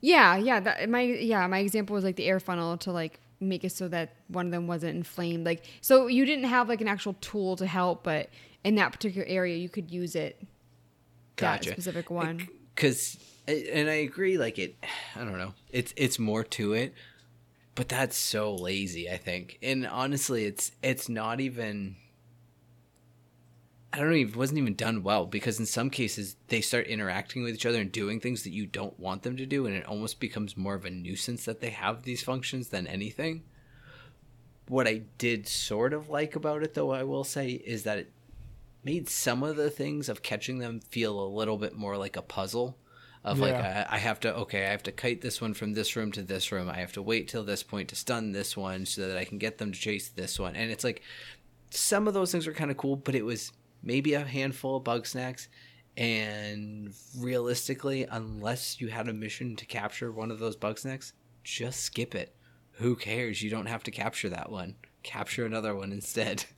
Speaker 3: yeah yeah that my yeah my example was like the air funnel to like make it so that one of them wasn't inflamed like so you didn't have like an actual tool to help but in that particular area you could use it that
Speaker 2: Gotcha.
Speaker 3: specific one
Speaker 2: because and i agree like it i don't know it's it's more to it but that's so lazy i think and honestly it's it's not even i don't know it wasn't even done well because in some cases they start interacting with each other and doing things that you don't want them to do and it almost becomes more of a nuisance that they have these functions than anything. What i did sort of like about it though i will say is that it made some of the things of catching them feel a little bit more like a puzzle of like I, I have to okay i have to kite this one from this room to this room. I have to wait till this point to stun this one so that i can get them to chase this one. And it's like some of those things were kind of cool but it was maybe a handful of bug snacks. And realistically unless you had a mission to capture one of those bug snacks just skip it. Who cares? You don't have to capture that one. Capture another one instead.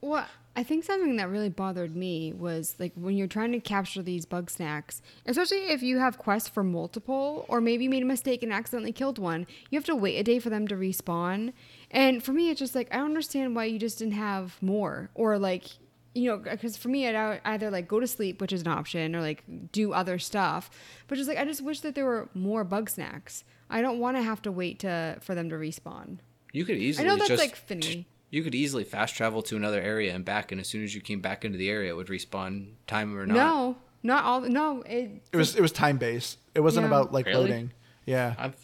Speaker 3: Well, I think something that really bothered me was like when you're trying to capture these bug snacks, especially if you have quests for multiple, or maybe you made a mistake and accidentally killed one, you have to wait a day for them to respawn. And for me, it's just like I don't understand why you just didn't have more, or like you know, because for me, I'd either like go to sleep, which is an option, or like do other stuff. But just like I just wish that there were more bug snacks. I don't want to have to wait to for them to respawn.
Speaker 2: You could easily.
Speaker 3: I know that's
Speaker 2: just
Speaker 3: like Finny.
Speaker 2: you could easily fast travel to another area and back, and as soon as you came back into the area, it would respawn time or not.
Speaker 3: No, not all. No, it.
Speaker 1: It was it was time based. It wasn't
Speaker 3: Yeah.
Speaker 1: about like
Speaker 2: Really?
Speaker 1: loading. Yeah.
Speaker 2: I've,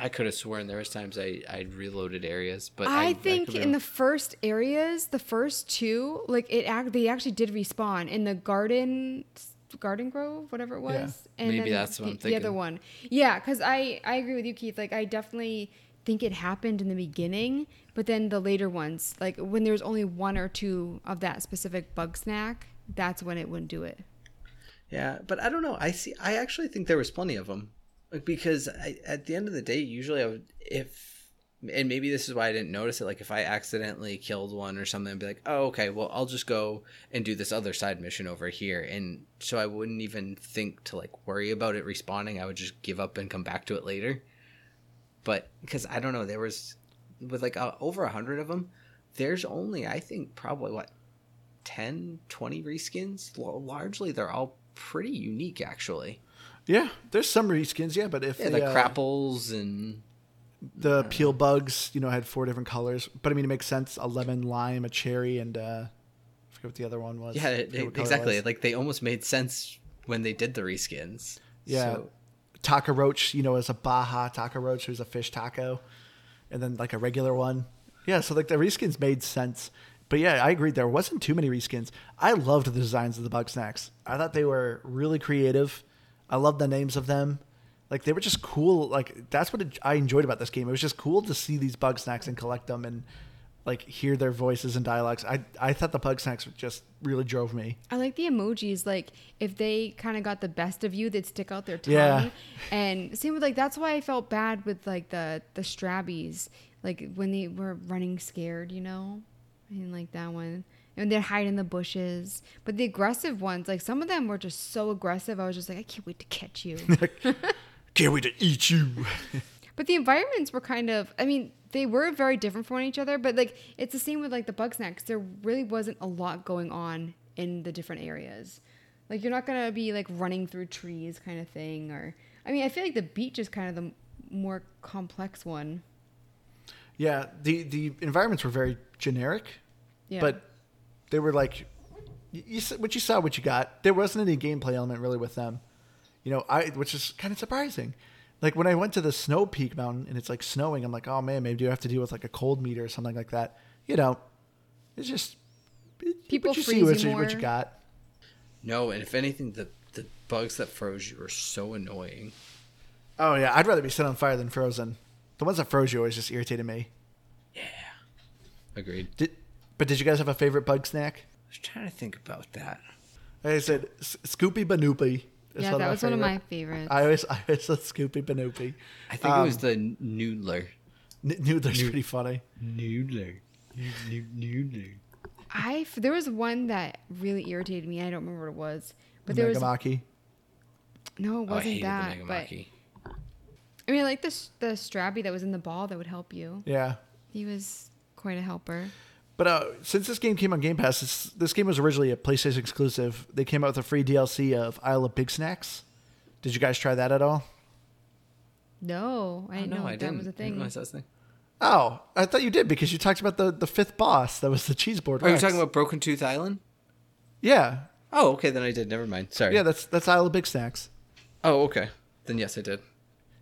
Speaker 2: I could have sworn there was times I I reloaded areas, but
Speaker 3: I,
Speaker 2: I,
Speaker 3: think
Speaker 2: could be
Speaker 3: in the first areas, the first two, like it, act, they actually did respawn in the garden, Garden Grove, whatever it was.
Speaker 1: Yeah.
Speaker 3: And
Speaker 2: Maybe
Speaker 3: then
Speaker 2: that's what
Speaker 3: the,
Speaker 2: I'm
Speaker 3: The other one, yeah, because I I agree with you, Keith. Like I definitely think it happened in the beginning, but then the later ones, like when there's only one or two of that specific Bugsnak, that's when it wouldn't do it.
Speaker 2: Yeah, but I don't know. I see. I actually think there was plenty of them, because I, at the end of the day, usually I would if, and maybe this is why I didn't notice it. Like if I accidentally killed one or something, I'd be like, oh okay, well I'll just go and do this other side mission over here, and so I wouldn't even think to like worry about it respawning. I would just give up and come back to it later. But because I don't know, there was with like uh, over a hundred of them. There's only I think probably what 10 20 reskins L- largely they're all pretty unique actually
Speaker 1: Yeah. There's some reskins, yeah, but if
Speaker 2: yeah
Speaker 1: the,
Speaker 2: the
Speaker 1: uh,
Speaker 2: crapples and
Speaker 1: the peel bugs, you know, had four different colors. But I mean it makes sense. A lemon, lime, a cherry, and uh I forget what the other one was.
Speaker 2: yeah it,
Speaker 1: forget what color it
Speaker 2: exactly
Speaker 1: was.
Speaker 2: like they almost made sense when they did the reskins
Speaker 1: Yeah.
Speaker 2: So-
Speaker 1: Taco roach, you know, as a Baja taco roach, there's a fish taco, and then like a regular one. Yeah, so like the reskins made sense. But yeah, I agree. There wasn't too many reskins. I loved the designs of the Bugsnax. I thought they were really creative. I love the names of them. Like they were just cool. Like that's what it, I enjoyed about this game. It was just cool to see these Bugsnax and collect them and like hear their voices and dialogues. I I thought the Bugsnax just really drove me.
Speaker 3: I like the emojis. Like if they kind of got the best of you, they'd stick out their tongue.
Speaker 1: Yeah.
Speaker 3: And same with like that's why I felt bad with like the the Strabbies, like when they were running scared, you know, I didn't like that one. And they'd hide in the bushes. But the aggressive ones, like some of them were just so aggressive. I was just like, I can't wait to catch you.
Speaker 1: Can't wait to eat you.
Speaker 3: But the environments were kind of, I mean, they were very different from each other, but like it's the same with like the Bugsnax. There really wasn't a lot going on in the different areas. Like you're not gonna be like running through trees kind of thing, or I mean, I feel like the beach is kind of the more complex one.
Speaker 1: Yeah, the the environments were very generic,
Speaker 3: Yeah.
Speaker 1: but they were like, you, you what you saw, what you got. There wasn't any gameplay element really with them, you know. I which is kind of surprising. Like when I went to the Snow Peak Mountain and it's like snowing, I'm like, oh man, maybe you have to deal with like a cold meter or something like that. You know, it's just it-
Speaker 3: People
Speaker 1: what you see,
Speaker 3: freeze
Speaker 1: what
Speaker 3: you
Speaker 1: you, what you got.
Speaker 2: no and if anything the the bugs that froze you were so annoying
Speaker 1: Oh yeah, I'd rather be set on fire than frozen. The ones that froze you always just irritated me.
Speaker 2: Yeah, agreed
Speaker 1: Did, but did you guys have a favorite Bugsnak?
Speaker 2: i was trying to think about that
Speaker 1: I said Scoopy Banoopy.
Speaker 3: yeah, that
Speaker 1: my
Speaker 3: was one of my favorites.
Speaker 1: I always, I always said Scoopy Banoopy.
Speaker 2: i think it was
Speaker 1: Um,
Speaker 2: the noodler
Speaker 1: N- Noodler's pretty funny.
Speaker 2: noodler noodler
Speaker 3: I f- there was one that really irritated me. I don't remember what it was, but there was
Speaker 1: Megamaki.
Speaker 3: no, it
Speaker 2: oh, I
Speaker 3: wasn't
Speaker 2: hated
Speaker 3: that.
Speaker 2: the
Speaker 3: But I mean, like the the Strabby that was in the ball that would help you.
Speaker 1: Yeah.
Speaker 3: He was quite a helper.
Speaker 1: But uh, since this game came on Game Pass, this, this game was originally a PlayStation exclusive. They came out with a free DLC of Isle of Bigsnax. Did you guys try that at all?
Speaker 3: No, I
Speaker 2: Oh,
Speaker 3: didn't know
Speaker 2: I
Speaker 3: that
Speaker 2: didn't
Speaker 3: was a
Speaker 2: I didn't
Speaker 3: thing.
Speaker 2: realize that was a thing.
Speaker 1: Oh, I thought you did because you talked about the, the fifth boss. That was the cheese board.
Speaker 2: Are you
Speaker 1: Rex.
Speaker 2: talking about Broken Tooth Island?
Speaker 1: Yeah,
Speaker 2: Oh, okay, then I did. Never mind. Sorry.
Speaker 1: yeah. That's that's Isle of Bigsnax.
Speaker 2: Oh, okay. Then yes, I did.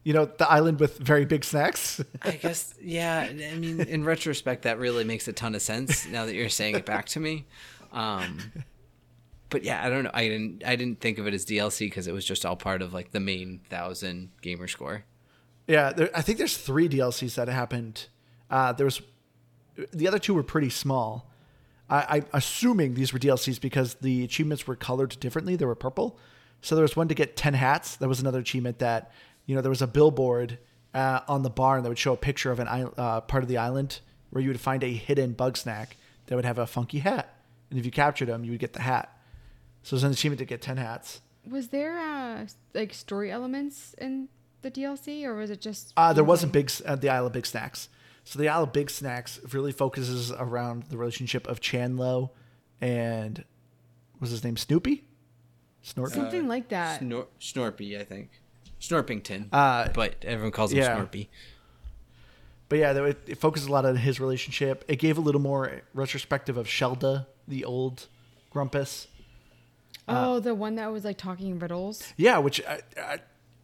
Speaker 1: You know the island with very big snacks.
Speaker 2: I guess, yeah. I mean, in retrospect, that really makes a ton of sense now that you're saying it back to me. Um, but yeah, I don't know. I didn't. I didn't think of it as DLC because it was just all part of like the main thousand gamer score.
Speaker 1: Yeah, there, I think there's three DLCs that happened. Uh, there was the other two were pretty small. I, I'm assuming these were DLCs because the achievements were colored differently. They were purple. So there was one to get ten hats. That was another achievement that you know there was a billboard uh, on the barn that would show a picture of an isl- uh, part of the island where you would find a hidden Bugsnak that would have a funky hat, and if you captured them, you would get the hat. So it was an achievement to get ten hats.
Speaker 3: Was there uh, like story elements in the DLC, or was it just?
Speaker 1: Uh, there wasn't big uh, the Isle of Bigsnax. So the Isle of Bigsnax really focuses around the relationship of Chandlo and was his name Snoopy, Snorpy.
Speaker 3: something like that.
Speaker 1: Uh, but everyone calls him yeah, Snorpy. But yeah, it, it focused a lot on his relationship. It gave a little more retrospective of Shelda, the old Grumpus.
Speaker 3: Uh, oh, the one that was like talking riddles.
Speaker 1: Yeah, which I, I,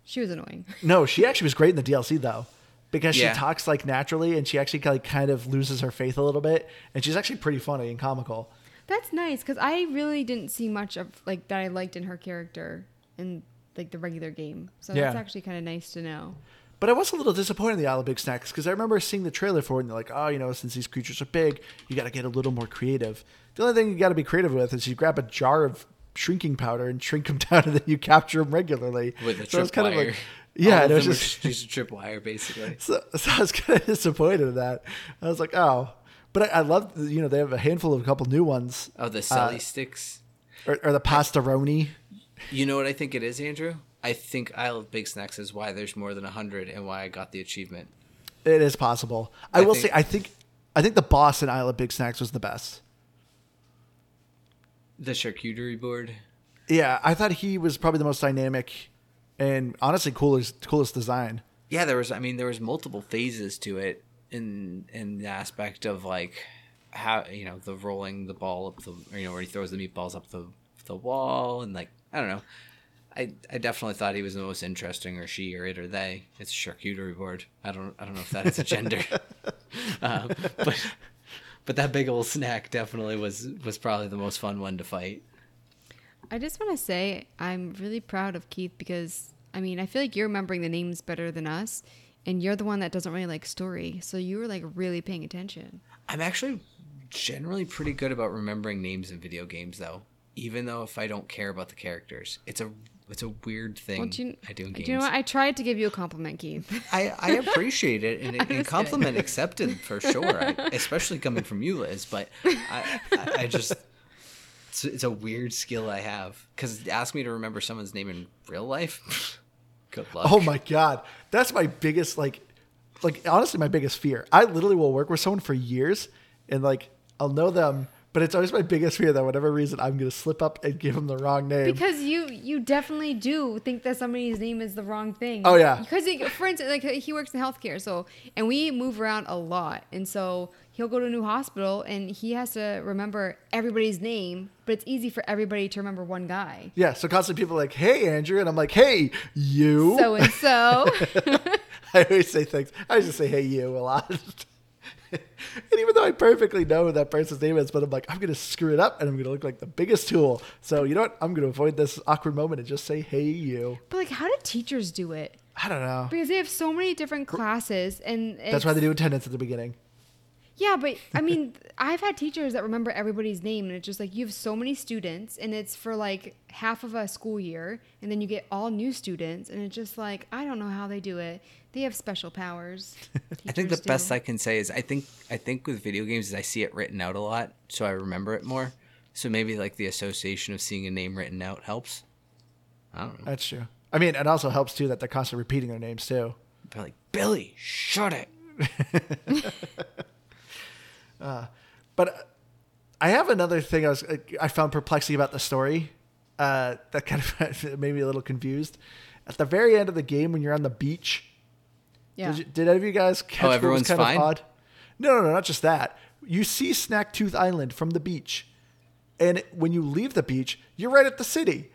Speaker 3: She was annoying.
Speaker 1: no, she actually was great in the DLC though, because
Speaker 2: Yeah.
Speaker 1: she talks like naturally and she actually like kind of loses her faith a little bit, and she's actually pretty funny and comical.
Speaker 3: That's nice because I really didn't see much of like that I liked in her character in like the regular game. So that's actually kind of nice to know.
Speaker 1: But I was a little disappointed in the Isle of Bigsnax because I remember seeing the trailer for it and they're like, oh, you know, since these creatures are big, you got to get a little more creative. The only thing you got to be creative with is you grab a jar of shrinking powder and shrink them down and then you capture them regularly.
Speaker 2: with a
Speaker 1: So it's
Speaker 2: trip wire.
Speaker 1: yeah,
Speaker 2: All
Speaker 1: and
Speaker 2: of
Speaker 1: it was
Speaker 2: them
Speaker 1: just
Speaker 2: were just a trip wire, basically.
Speaker 1: so, so I was kind of disappointed in that. I was like, oh, but I, I love you know they have a handful of a couple new ones,
Speaker 2: Oh, the Selly uh, sticks.
Speaker 1: or, or the pastaroni.
Speaker 2: You know what I think it is, Andrew? I think Isle of Bigsnax is why there's more than hundred and why I got the achievement.
Speaker 1: It is possible. I,
Speaker 2: I
Speaker 1: will
Speaker 2: think-
Speaker 1: say, I think, I think the boss in Isle of Bigsnax was the best.
Speaker 2: The charcuterie board.
Speaker 1: Yeah, I thought he was probably the most dynamic and honestly coolest coolest design.
Speaker 2: Yeah, there was. I mean, there was multiple phases to it in in the aspect of like how you know the rolling the ball up the you know where he throws the meatballs up the the wall and like I don't know. I, I definitely thought he was the most interesting, or she, or it, or they. It's a charcuterie board. I don't I don't know if that is a gender, um, but but that big old snack definitely was was probably the most fun one to fight.
Speaker 3: I just want to say I'm really proud of Keith because I mean I feel like you're remembering the names better than us, and you're the one that doesn't really like story, so you were like really paying attention.
Speaker 2: I'm actually generally pretty good about remembering names in video games, though. Even though if I don't care about the characters, it's a it's a weird thing
Speaker 3: Well, do you,
Speaker 2: I do in games.
Speaker 3: do you know what? I tried to give you a compliment, Keith.
Speaker 2: I, I appreciate it and,
Speaker 3: I'm
Speaker 2: and
Speaker 3: just
Speaker 2: compliment accepted for sure, I, especially coming from you, Liz. But I, I, I just it's, it's a weird skill I have because ask me to remember someone's name in real life. Good luck.
Speaker 1: Oh my god, that's my biggest like, like honestly my biggest fear. I literally will work with someone for years and like I'll know them, but it's always my biggest fear that whatever reason I'm gonna slip up and give him the wrong name.
Speaker 3: Because you you definitely do think that somebody's name is the wrong thing.
Speaker 1: Oh, yeah.
Speaker 3: Because he, for instance, like he works in healthcare, so and we move around a lot, and so he'll go to a new hospital and he has to remember everybody's name, but it's easy for everybody to remember one guy.
Speaker 1: yeah, so constantly people are like, "Hey, Andrew," and I'm like, "Hey, you."
Speaker 3: So and so.
Speaker 1: I always say things. I always just say "Hey, you" a lot. and even though I perfectly know what that person's name is, but I'm like, I'm gonna screw it up, and I'm gonna look like the biggest tool. So you know what? I'm gonna avoid this awkward moment and just say "Hey, you."
Speaker 3: but like, how do teachers do it?
Speaker 1: I don't know.
Speaker 3: Because they have so many different classes, and
Speaker 1: That's why they do attendance at the beginning.
Speaker 3: Yeah, but I mean, I've had teachers that remember everybody's name, and it's just like you have so many students, and it's for like half of a school year, and then you get all new students, and it's just like I don't know how they do it. They have special powers.
Speaker 2: I think the
Speaker 3: Teachers
Speaker 2: best. I can say is I think I think with video games is I see it written out a lot, so I remember it more. So maybe like the association of seeing a name written out helps. I don't know.
Speaker 1: That's true. I mean, it also helps too that they're constantly repeating their names too.
Speaker 2: But like Billy, shut it.
Speaker 1: But uh, I have another thing I was I found perplexing about the story uh, that kind of made me a little confused. At the very end of the game, when you're on the beach,
Speaker 3: Yeah.
Speaker 1: did, you, did any of you guys catch oh, what was
Speaker 2: Oh, everyone's
Speaker 1: kind
Speaker 2: fine?
Speaker 1: of odd? No, no, no, not just that. You see Snaktooth Island from the beach, and when you leave the beach, you're right at the city.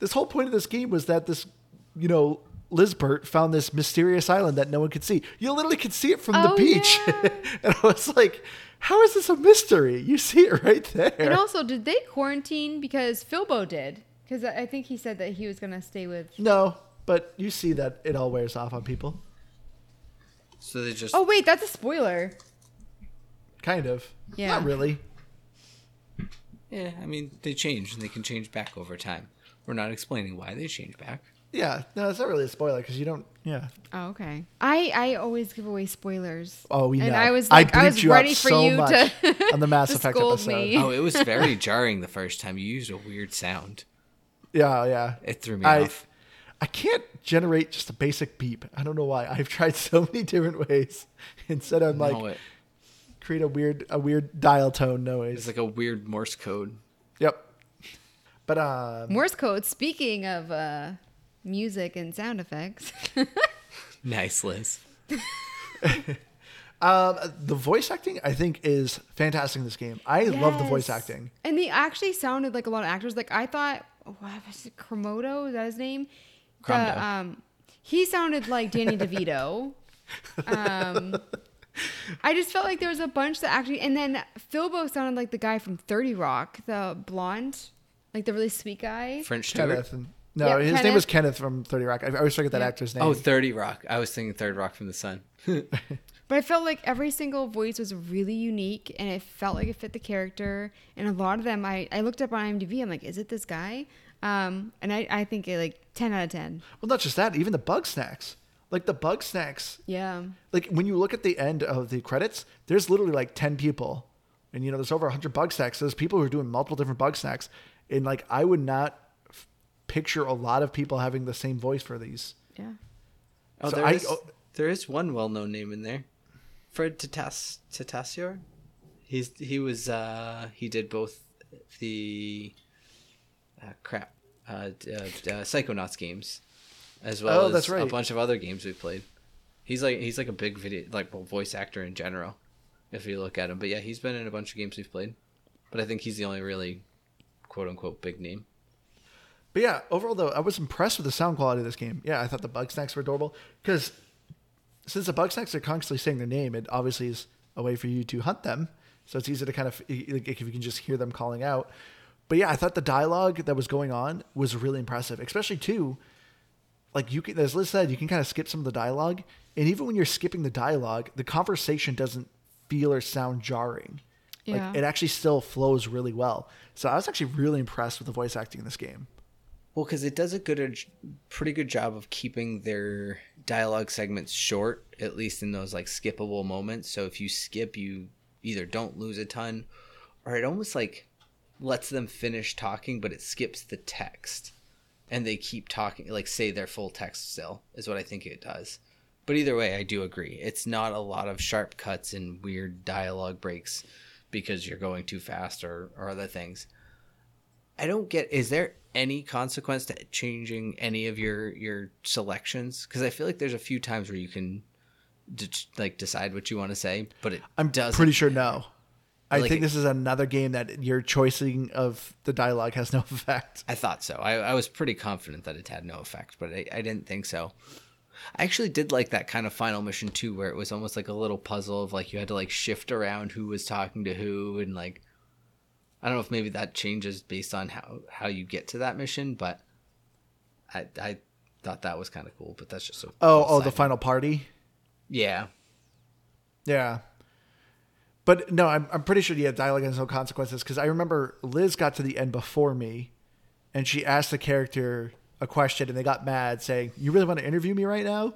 Speaker 1: This whole point of this game was that this, you know, Lizbert found this mysterious island that no one could see. You literally could see it from the
Speaker 3: Oh,
Speaker 1: beach,
Speaker 3: yeah.
Speaker 1: and I was like, "How is this a mystery? You see it right there."
Speaker 3: And also, did they quarantine because Filbo did? Because I I think he said that he was gonna stay with.
Speaker 1: no, but you see that it all wears off on people,
Speaker 2: So they just
Speaker 3: Oh wait, that's a spoiler.
Speaker 1: kind of.
Speaker 3: Yeah.
Speaker 1: Not really.
Speaker 2: yeah. I mean they change and they can change back over time. We're not explaining why they change back.
Speaker 1: Yeah, no, it's not really a spoiler because you don't. Yeah.
Speaker 3: Oh, okay. I I always give away spoilers.
Speaker 1: Oh, we know.
Speaker 3: And I was
Speaker 1: I
Speaker 3: like, I, was
Speaker 1: you
Speaker 3: ready for
Speaker 1: so
Speaker 3: you to
Speaker 1: on the Mass Effect
Speaker 3: scold
Speaker 1: episode.
Speaker 3: me.
Speaker 2: Oh, it was very jarring the first time. You used a weird sound.
Speaker 1: Yeah, yeah.
Speaker 2: It threw me
Speaker 1: I,
Speaker 2: off.
Speaker 1: I can't generate just a basic beep. I don't know why. I've tried so many different ways. Instead, I'm like
Speaker 2: no, it,
Speaker 1: create a weird a weird dial tone noise.
Speaker 2: it's like a weird Morse code.
Speaker 1: yep. But um,
Speaker 3: Morse code. Speaking of uh, music and sound effects,
Speaker 2: Nice, Liz.
Speaker 1: Um, the voice acting I think is fantastic in this game. I love the voice acting.
Speaker 3: And they actually sounded like a lot of actors. Like I thought, what was it, Kramoto? Is that his name? The, um, he sounded like Danny DeVito. um, I just felt like there was a bunch that actually, and then Filbo sounded like the guy from Thirty Rock, the blonde, like the really sweet guy.
Speaker 2: French Stewart.
Speaker 1: Kenneth. And, no,
Speaker 3: Yeah,
Speaker 1: his name was Kenneth from Thirty Rock. I I always forget that
Speaker 3: Yeah.
Speaker 1: actor's name.
Speaker 2: Oh, 30 Rock. I was thinking Third Rock from the Sun.
Speaker 3: But I felt like every single voice was really unique and it felt like it fit the character. And a lot of them, I, I looked up on IMDb. I'm like, is it this guy? Um, and I, I think it like 10 out of 10.
Speaker 1: Well, not just that, even the Bugsnax. Like the Bugsnax,
Speaker 3: Yeah.
Speaker 1: like when you look at the end of the credits, there's literally like 10 people. And you know, there's over 100 Bugsnax. There's people who are doing multiple different Bugsnax. And like I would not f- picture a lot of people having the same voice for these.
Speaker 3: Yeah.
Speaker 2: Oh,
Speaker 1: So
Speaker 2: there
Speaker 1: I-
Speaker 2: is-
Speaker 1: oh-
Speaker 2: there is one well-known name in there. Fred Tatas Tatasciore. He's he was uh he did both the uh, crap uh, uh, uh Psychonauts games as well
Speaker 1: Oh,
Speaker 2: as
Speaker 1: that's
Speaker 2: a bunch of other games we've played. He's like he's like a big video like well, voice actor in general if you look at him. But yeah, he's been in a bunch of games we've played. But I think he's the only really quote unquote big name.
Speaker 1: But yeah, overall though, I was impressed with the sound quality of this game. Yeah, I thought the Bugsnax were adorable because since the Bugsnax are constantly saying their name, it obviously is a way for you to hunt them. So it's easy to kind of like if you can just hear them calling out. But yeah, I thought the dialogue that was going on was really impressive, especially too. Like you can, as Liz said, you can kind of skip some of the dialogue, and even when you're skipping the dialogue, the conversation doesn't feel or sound jarring.
Speaker 3: Yeah.
Speaker 1: Like it actually still flows really well. So I was actually really impressed with the voice acting in this game.
Speaker 2: Well, because it does a good, pretty good job of keeping their dialogue segments short, at least in those like skippable moments. So if you skip, you either don't lose a ton, or it almost like lets them finish talking, but it skips the text, and they keep talking, like say their full text still is what I think it does. But either way, I do agree. It's not a lot of sharp cuts and weird dialogue breaks because you're going too fast or, or other things. I don't get. Is there any consequence to changing any of your your selections? Because I feel like there's a few times where you can, d- like, decide what you want to say, but it
Speaker 1: I'm
Speaker 2: doesn't.
Speaker 1: pretty sure no. I
Speaker 2: Like
Speaker 1: think this is another game that your choosing of the dialogue has no effect.
Speaker 2: I thought so. I, I was pretty confident that it had no effect, but I, I didn't think so. I actually did like that kind of final mission too, where it was almost like a little puzzle of like you had to like shift around who was talking to who, and like I don't know if maybe that changes based on how how you get to that mission, but I I thought that was kind of cool. But that's just a
Speaker 1: Oh, oh, the final party.
Speaker 2: yeah.
Speaker 1: Yeah. But no, I'm, I'm pretty sure yeah, dialogue has no consequences because I remember Liz got to the end before me, and she asked the character a question, and they got mad, saying, "You really want to interview me right now?"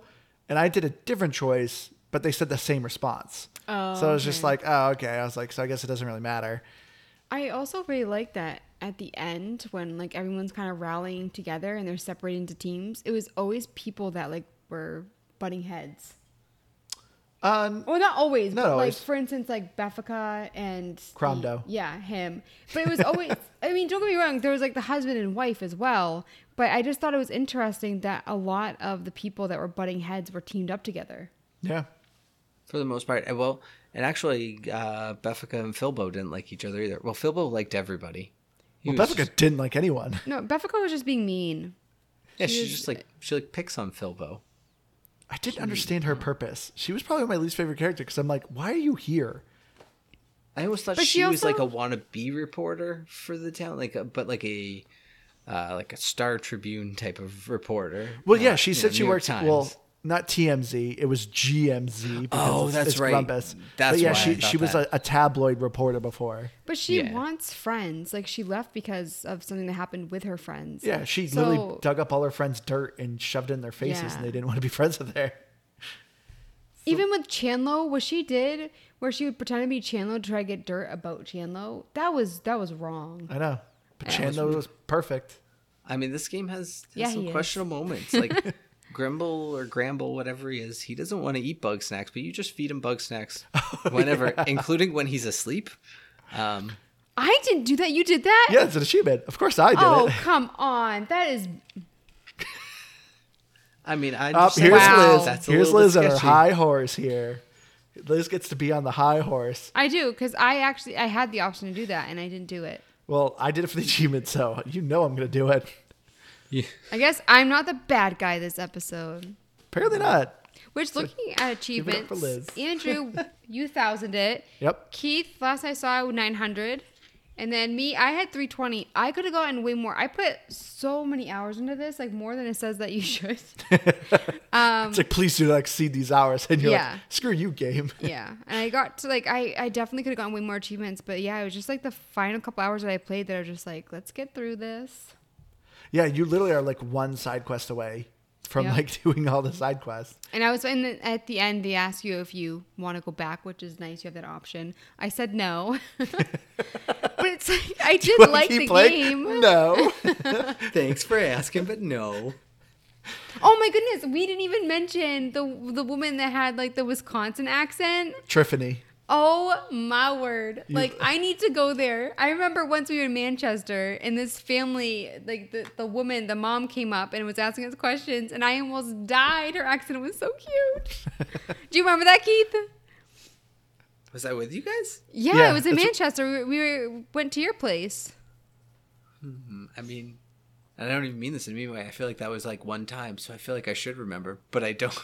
Speaker 1: And I did a different choice, but they said the same response.
Speaker 3: Oh,
Speaker 1: so I oh, was just like, "Oh, okay." I was like, "So I guess it doesn't really matter."
Speaker 3: I also really like that at the end when like everyone's kind of rallying together and they're separating into teams. It was always people that like were butting heads.
Speaker 1: Um,
Speaker 3: Well, not always,
Speaker 1: Not
Speaker 3: but
Speaker 1: always.
Speaker 3: like for instance, like Beffica and the-
Speaker 1: Cromdo.
Speaker 3: yeah, him. But it was always. I mean, don't get me wrong. There was like the husband and wife as well. But I just thought it was interesting that a lot of the people that were butting heads were teamed up together.
Speaker 1: yeah.
Speaker 2: For the most part, Uh, well, and actually, uh, Beffica and Filbo didn't like each other either. Well, Filbo liked everybody. He
Speaker 1: Well,
Speaker 2: was
Speaker 1: Beffica
Speaker 2: just-
Speaker 1: didn't like anyone.
Speaker 3: No, Beffica was just being mean.
Speaker 2: yeah,
Speaker 3: she
Speaker 2: she
Speaker 3: was-
Speaker 2: just like she like picks on Filbo.
Speaker 1: I didn't understand her purpose. She was probably my least favorite character because I'm like, why are you here?
Speaker 2: I always thought
Speaker 3: But
Speaker 2: she,
Speaker 3: she
Speaker 2: was like a wannabe reporter for the town, like a, but like a uh, like a Star Tribune type of reporter.
Speaker 1: Well, yeah, she said
Speaker 2: know,
Speaker 1: she
Speaker 2: New
Speaker 1: worked.
Speaker 2: Times.
Speaker 1: Well, not TMZ. It was GMZ. because
Speaker 2: Oh, that's
Speaker 1: it's
Speaker 2: right.
Speaker 1: Grumpus.
Speaker 2: That's
Speaker 1: but yeah,
Speaker 2: why
Speaker 1: she
Speaker 2: thought
Speaker 1: she was a, a tabloid reporter before.
Speaker 3: But she
Speaker 2: Yeah.
Speaker 3: wants friends. Like she left because of something that happened with her friends.
Speaker 1: Yeah, she
Speaker 3: So-
Speaker 1: literally dug up all her friends' dirt and shoved it in their faces,
Speaker 3: Yeah.
Speaker 1: and they didn't want to be friends with her.
Speaker 3: Even with Chandlo, what she did, where she would pretend to be Chandlo to try to get dirt about Chandlo, that was that was wrong.
Speaker 1: I know, but
Speaker 3: Yeah.
Speaker 1: Chandlo was perfect.
Speaker 2: I mean, this game has, has
Speaker 3: Yeah,
Speaker 2: some
Speaker 3: he is.
Speaker 2: questionable moments. Like Grimble or Gramble, whatever he is, he doesn't want to eat Bugsnax, but you just feed him Bugsnax whenever, including when he's asleep. Um,
Speaker 3: I didn't do that. You did that.
Speaker 1: Yeah, it's an achievement. Of course, I did it.
Speaker 3: Oh
Speaker 1: it.
Speaker 3: come on, that is
Speaker 2: I mean, I
Speaker 1: Up
Speaker 2: just
Speaker 1: here's
Speaker 3: Wow.
Speaker 1: Liz.
Speaker 2: That's
Speaker 1: Here's
Speaker 2: little
Speaker 1: Liz on her high horse here. Liz gets to be on the high horse.
Speaker 3: I do because I actually I had the option to do that and I didn't do it.
Speaker 1: Well, I did it for the achievement, so you know I'm gonna do it.
Speaker 2: Yeah.
Speaker 3: I guess I'm not the bad guy this episode.
Speaker 1: Apparently not.
Speaker 3: Which looking at achievements,
Speaker 1: for Liz.
Speaker 3: Andrew, you thousand it.
Speaker 1: Yep.
Speaker 3: Keith, last I saw, 900. And then me, I had 320. I could have gotten way more. I put so many hours into this, like more than it says that you should. um,
Speaker 1: It's like please do not exceed these hours, and you're
Speaker 3: Yeah.
Speaker 1: like, screw you, game.
Speaker 3: yeah. And I got to like, I, I definitely could have gotten way more achievements. But yeah, it was just like the final couple hours that I played that are just like, let's get through this.
Speaker 1: Yeah, you literally are like one side quest away from
Speaker 3: Yeah.
Speaker 1: like doing all the side quests.
Speaker 3: And I was in the, at the end. They ask you if you want to go back, which is nice. You have that option. I said no, but it's like I did like the
Speaker 1: playing?
Speaker 3: game.
Speaker 1: No.
Speaker 2: Thanks for asking, but no.
Speaker 3: Oh my goodness, we didn't even mention the the woman that had like the Wisconsin accent.
Speaker 1: Triffany.
Speaker 3: Oh my word. Like I need to go there. I remember once we were in Manchester and this family, like the, the woman, the mom came up and was asking us questions and I almost died. Her accent was so cute. Do you remember that, Keith?
Speaker 2: Was I with you guys?
Speaker 3: Yeah,
Speaker 1: Yeah,
Speaker 3: it was in Manchester. We, we were, went to your place.
Speaker 2: Mm, I mean, I don't even mean this in a mean way. I feel like that was like one time, so I feel like I should remember, but I don't.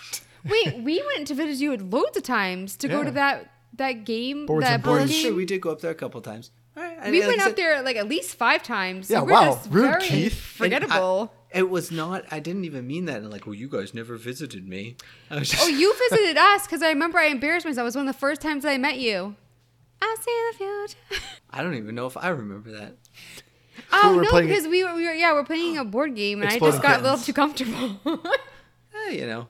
Speaker 3: Wait, we went to visit you loads of times to go to that that game,
Speaker 1: Boards
Speaker 3: that
Speaker 1: and
Speaker 3: board
Speaker 1: Boards.
Speaker 2: Sure,
Speaker 3: game.
Speaker 2: we did go up there a couple times. All right, I-
Speaker 3: We
Speaker 2: like
Speaker 3: went
Speaker 2: I
Speaker 3: up
Speaker 2: said-
Speaker 3: there like at least five times.
Speaker 1: Yeah,
Speaker 3: You were
Speaker 1: wow.
Speaker 3: just
Speaker 1: Rude,
Speaker 3: very
Speaker 1: Keith.
Speaker 3: Forgettable.
Speaker 2: I- it was not. I didn't even mean that. And like, well, you guys never visited me. I was just,
Speaker 3: Oh, you visited us because I remember I embarrassed myself. It was one of the first times I met you. I see the future.
Speaker 2: I don't even know if I remember that.
Speaker 3: Oh
Speaker 1: were
Speaker 3: no,
Speaker 1: playing-
Speaker 3: because we were, we were yeah we're playing a board game and I just got a little too comfortable.
Speaker 2: Eh, you know,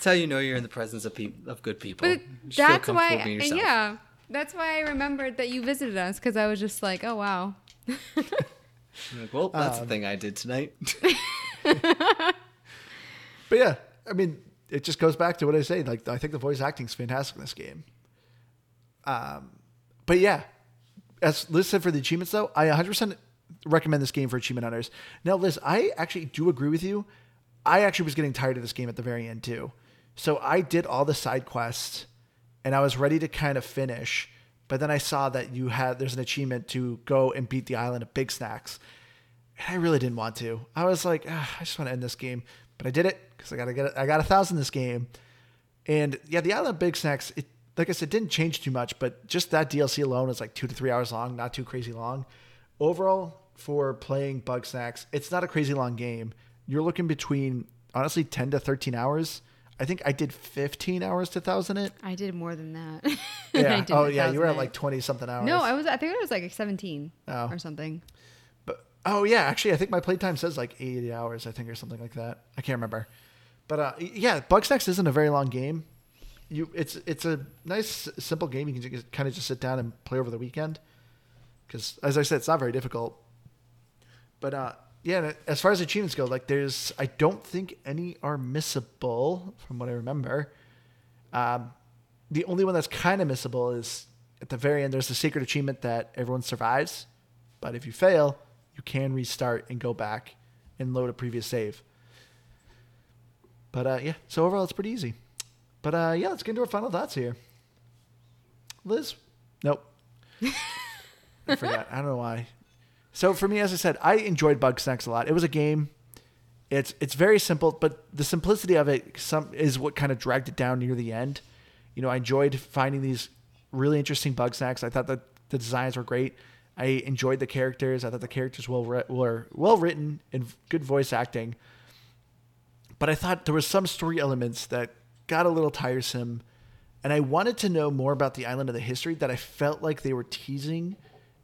Speaker 2: it's how you know you're in the presence of people of good people.
Speaker 3: but that's why and yeah that's why I remembered that you visited us because I was just like oh wow.
Speaker 2: Like, well, that's
Speaker 1: Um,
Speaker 2: the thing I did tonight.
Speaker 1: But yeah, I mean, it just goes back to what I say. Like, I think the voice acting is fantastic in this game. Um, but yeah, as Liz said for the achievements, though, I 100% recommend this game for achievement hunters. Now, Liz, I actually do agree with you. I actually was getting tired of this game at the very end too. So I did all the side quests, and I was ready to kind of finish. But then I saw that you had there's an achievement to go and beat the island of Bigsnax. And I really didn't want to. I was like, ah, I just want to end this game, but I did it because I gotta get it. I got a thousand this game, and yeah, the Island of Bigsnax. It like I said, didn't change too much, but just that DLC alone is like two to three hours long, not too crazy long. Overall, for playing Bugsnax, it's not a crazy long game. You're looking between honestly ten to thirteen hours. I think I did 15 hours to thousand it.
Speaker 3: I did more than that.
Speaker 1: Yeah.
Speaker 3: I
Speaker 1: oh yeah, you were at like 20 something hours.
Speaker 3: No, I was. I think it was like 17
Speaker 1: Oh.
Speaker 3: or something.
Speaker 1: But oh yeah, actually, I think my playtime says like 80 hours. I think or something like that. I can't remember. But uh, yeah, Bugsnax isn't a very long game. You, it's it's a nice simple game. You can just, kind of just sit down and play over the weekend. Because as I said, it's not very difficult. But uh, yeah, as far as achievements go, like there's, I don't think any are missable from what I remember. Um, the only one that's kind of missable is at the very end. There's the secret achievement that everyone survives, but if you fail, you can restart and go back and load a previous save. But uh, yeah, so overall it's pretty easy. But uh, yeah, let's get into our final thoughts here. Liz, nope. I forgot. I don't know why. So for me, as I said, I enjoyed Bugsnax a lot. It was a game. It's it's very simple, but the simplicity of it some is what kind of dragged it down near the end. You know, I enjoyed finding these really interesting Bugsnax. I thought that the designs were great. I enjoyed the characters. I thought the characters well were well written and good voice acting. But I thought there was some story elements that got a little tiresome, and I wanted to know more about the island of the history that I felt like they were teasing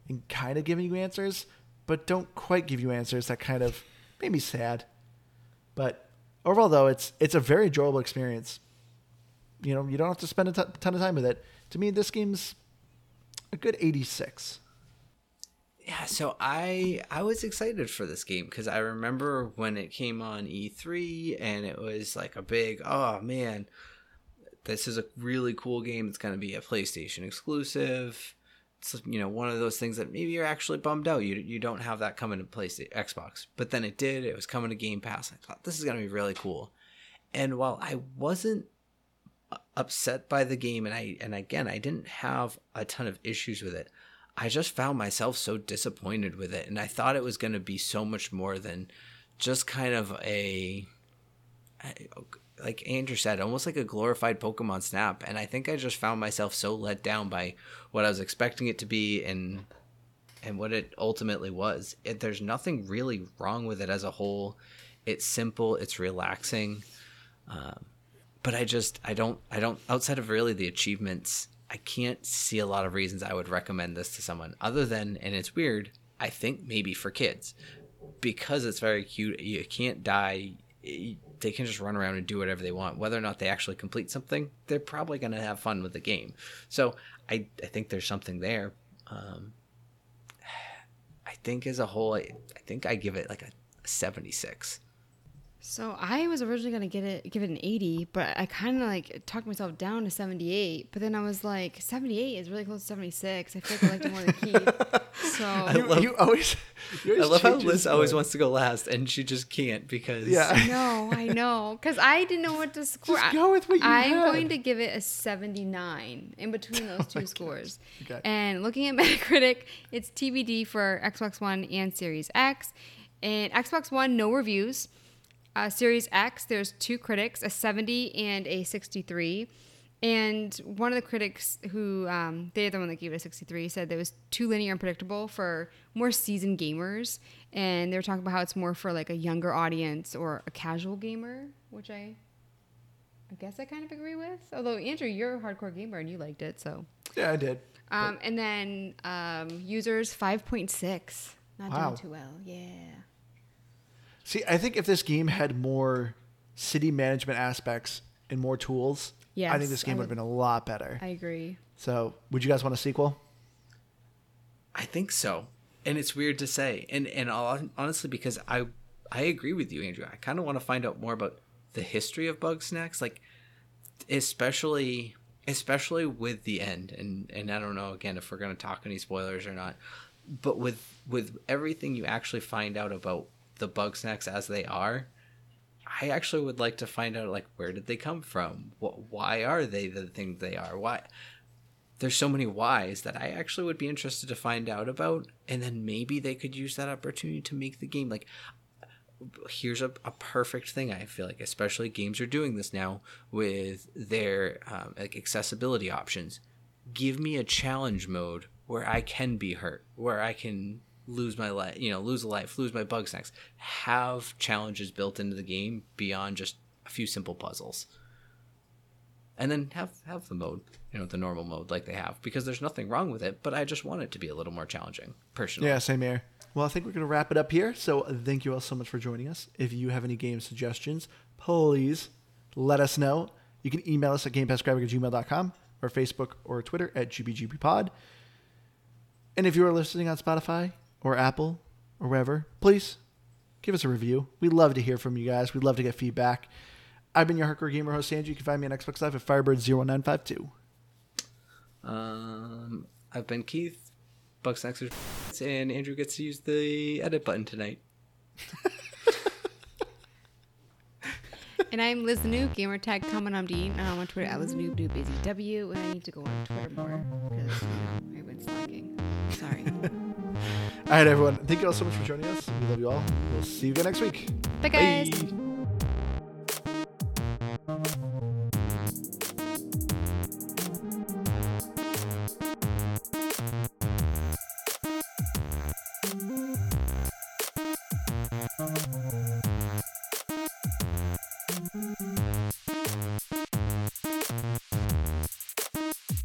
Speaker 1: and kind of giving you answers, but don't quite give you answers. That kind of made me sad. But overall, though, it's it's a very enjoyable experience. You know, you don't have to spend a ton ton of time with it. To me, this game's a good 86.
Speaker 2: Yeah, so I I was excited for this game because I remember when it came on E3 and it was like a big oh man, this is a really cool game. It's gonna be a PlayStation exclusive. You know one of those things that maybe you're actually bummed out. You you don't have that coming to PlayStation Xbox, but then it did. It was coming to Game Pass. I thought this is gonna be really cool. And while I wasn't uh, upset by the game and I and again I didn't have a ton of issues with it. I just found myself so disappointed with it and I thought it was going to be so much more than just kind of a like Andrew said, almost like a glorified Pokemon Snap. And I think I just found myself so let down by what I was expecting it to be and and what it ultimately was. It, there's nothing really wrong with it as a whole. It's simple. It's relaxing. Um, but I just I don't I don't outside of really the achievements. I can't see a lot of reasons I would recommend this to someone other than and it's weird. I think maybe for kids because it's very cute. You can't die. They can just run around and do whatever they want. Whether or not they actually complete something, they're probably going to have fun with the game. So I, I think there's something there. Um, I think as a whole, I, I think I give it like a 76.
Speaker 3: So I was originally gonna get it, give it an 80, but I kind of like talked myself down to 78. But then I was like, 78 is really close to 76. I feel like I liked it more than Keith. So
Speaker 1: you, love, you always, you always
Speaker 2: I love how Liz always wants to go last, and she just can't because
Speaker 1: yeah.
Speaker 3: I know, I know, because I didn't know what to score.
Speaker 1: Just go with what you
Speaker 3: I'm
Speaker 1: had.
Speaker 3: going to give it a 79 in between those two scores.
Speaker 1: Okay.
Speaker 3: And looking at Metacritic, it's TBD for Xbox One and Series X. And Xbox One, no reviews. Uh, Series X, there's two critics, a 70 and a 63. And one of the critics who, um, they're the one that gave it a 63, said that it was too linear and predictable for more seasoned gamers. And they were talking about how it's more for like a younger audience or a casual gamer, which I, I guess I kind of agree with. Although, Andrew, you're a hardcore gamer and you liked it, so.
Speaker 1: Yeah, I did.
Speaker 3: Um, and then um, users 5.6. Not
Speaker 1: Wow.
Speaker 3: doing too well. Yeah.
Speaker 1: See, I think if this game had more city management aspects and more tools, I think this game would have been a lot better.
Speaker 3: I agree.
Speaker 1: So, would you guys want a sequel?
Speaker 2: I think so. And it's weird to say. And and hon- honestly because I I agree with you Andrew. I kind of want to find out more about the history of Bugsnax like especially especially with the end and and I don't know again if we're going to talk any spoilers or not. But with with everything you actually find out about the Bugsnax as they are, I actually would like to find out like where did they come from? What, why are they the thing they are? Why there's so many whys that I actually would be interested to find out about, and then maybe they could use that opportunity to make the game like. Here's a, a perfect thing I feel like, especially games are doing this now with their um, like accessibility options. Give me a challenge mode where I can be hurt, where I can lose my life, you know, lose a life, lose my bug snacks. Have challenges built into the game beyond just a few simple puzzles and then have have the mode you know the normal mode like they have because there's nothing wrong with it but i just want it to be a little more challenging personally
Speaker 1: Yeah, same here. Well, I think we're going to wrap it up here. So, thank you all so much for joining us. If you have any game suggestions, please let us know. You can email us at gamepassgraphic at gmail.com or Facebook or Twitter at gbgbpod. And if you are listening on Spotify or Apple or wherever, please give us a review. We'd love to hear from you guys. We'd love to get feedback. I've been your hardcore gamer host, Andrew. You can find me on Xbox Live at Firebird0952.
Speaker 2: um i've been keith bugs Snacks and andrew gets to use the edit button tonight
Speaker 3: And I'm Liz the Noob, gamer tag Tom and I'm Dean, and I'm on Twitter at Liz Noob, Noob Busy W, and I need to go on Twitter more because you know I've been slacking. Sorry.
Speaker 1: All right, everyone. Thank you all so much for joining us. We love you all. We'll see you again next week.
Speaker 3: Bye guys.
Speaker 1: Bye.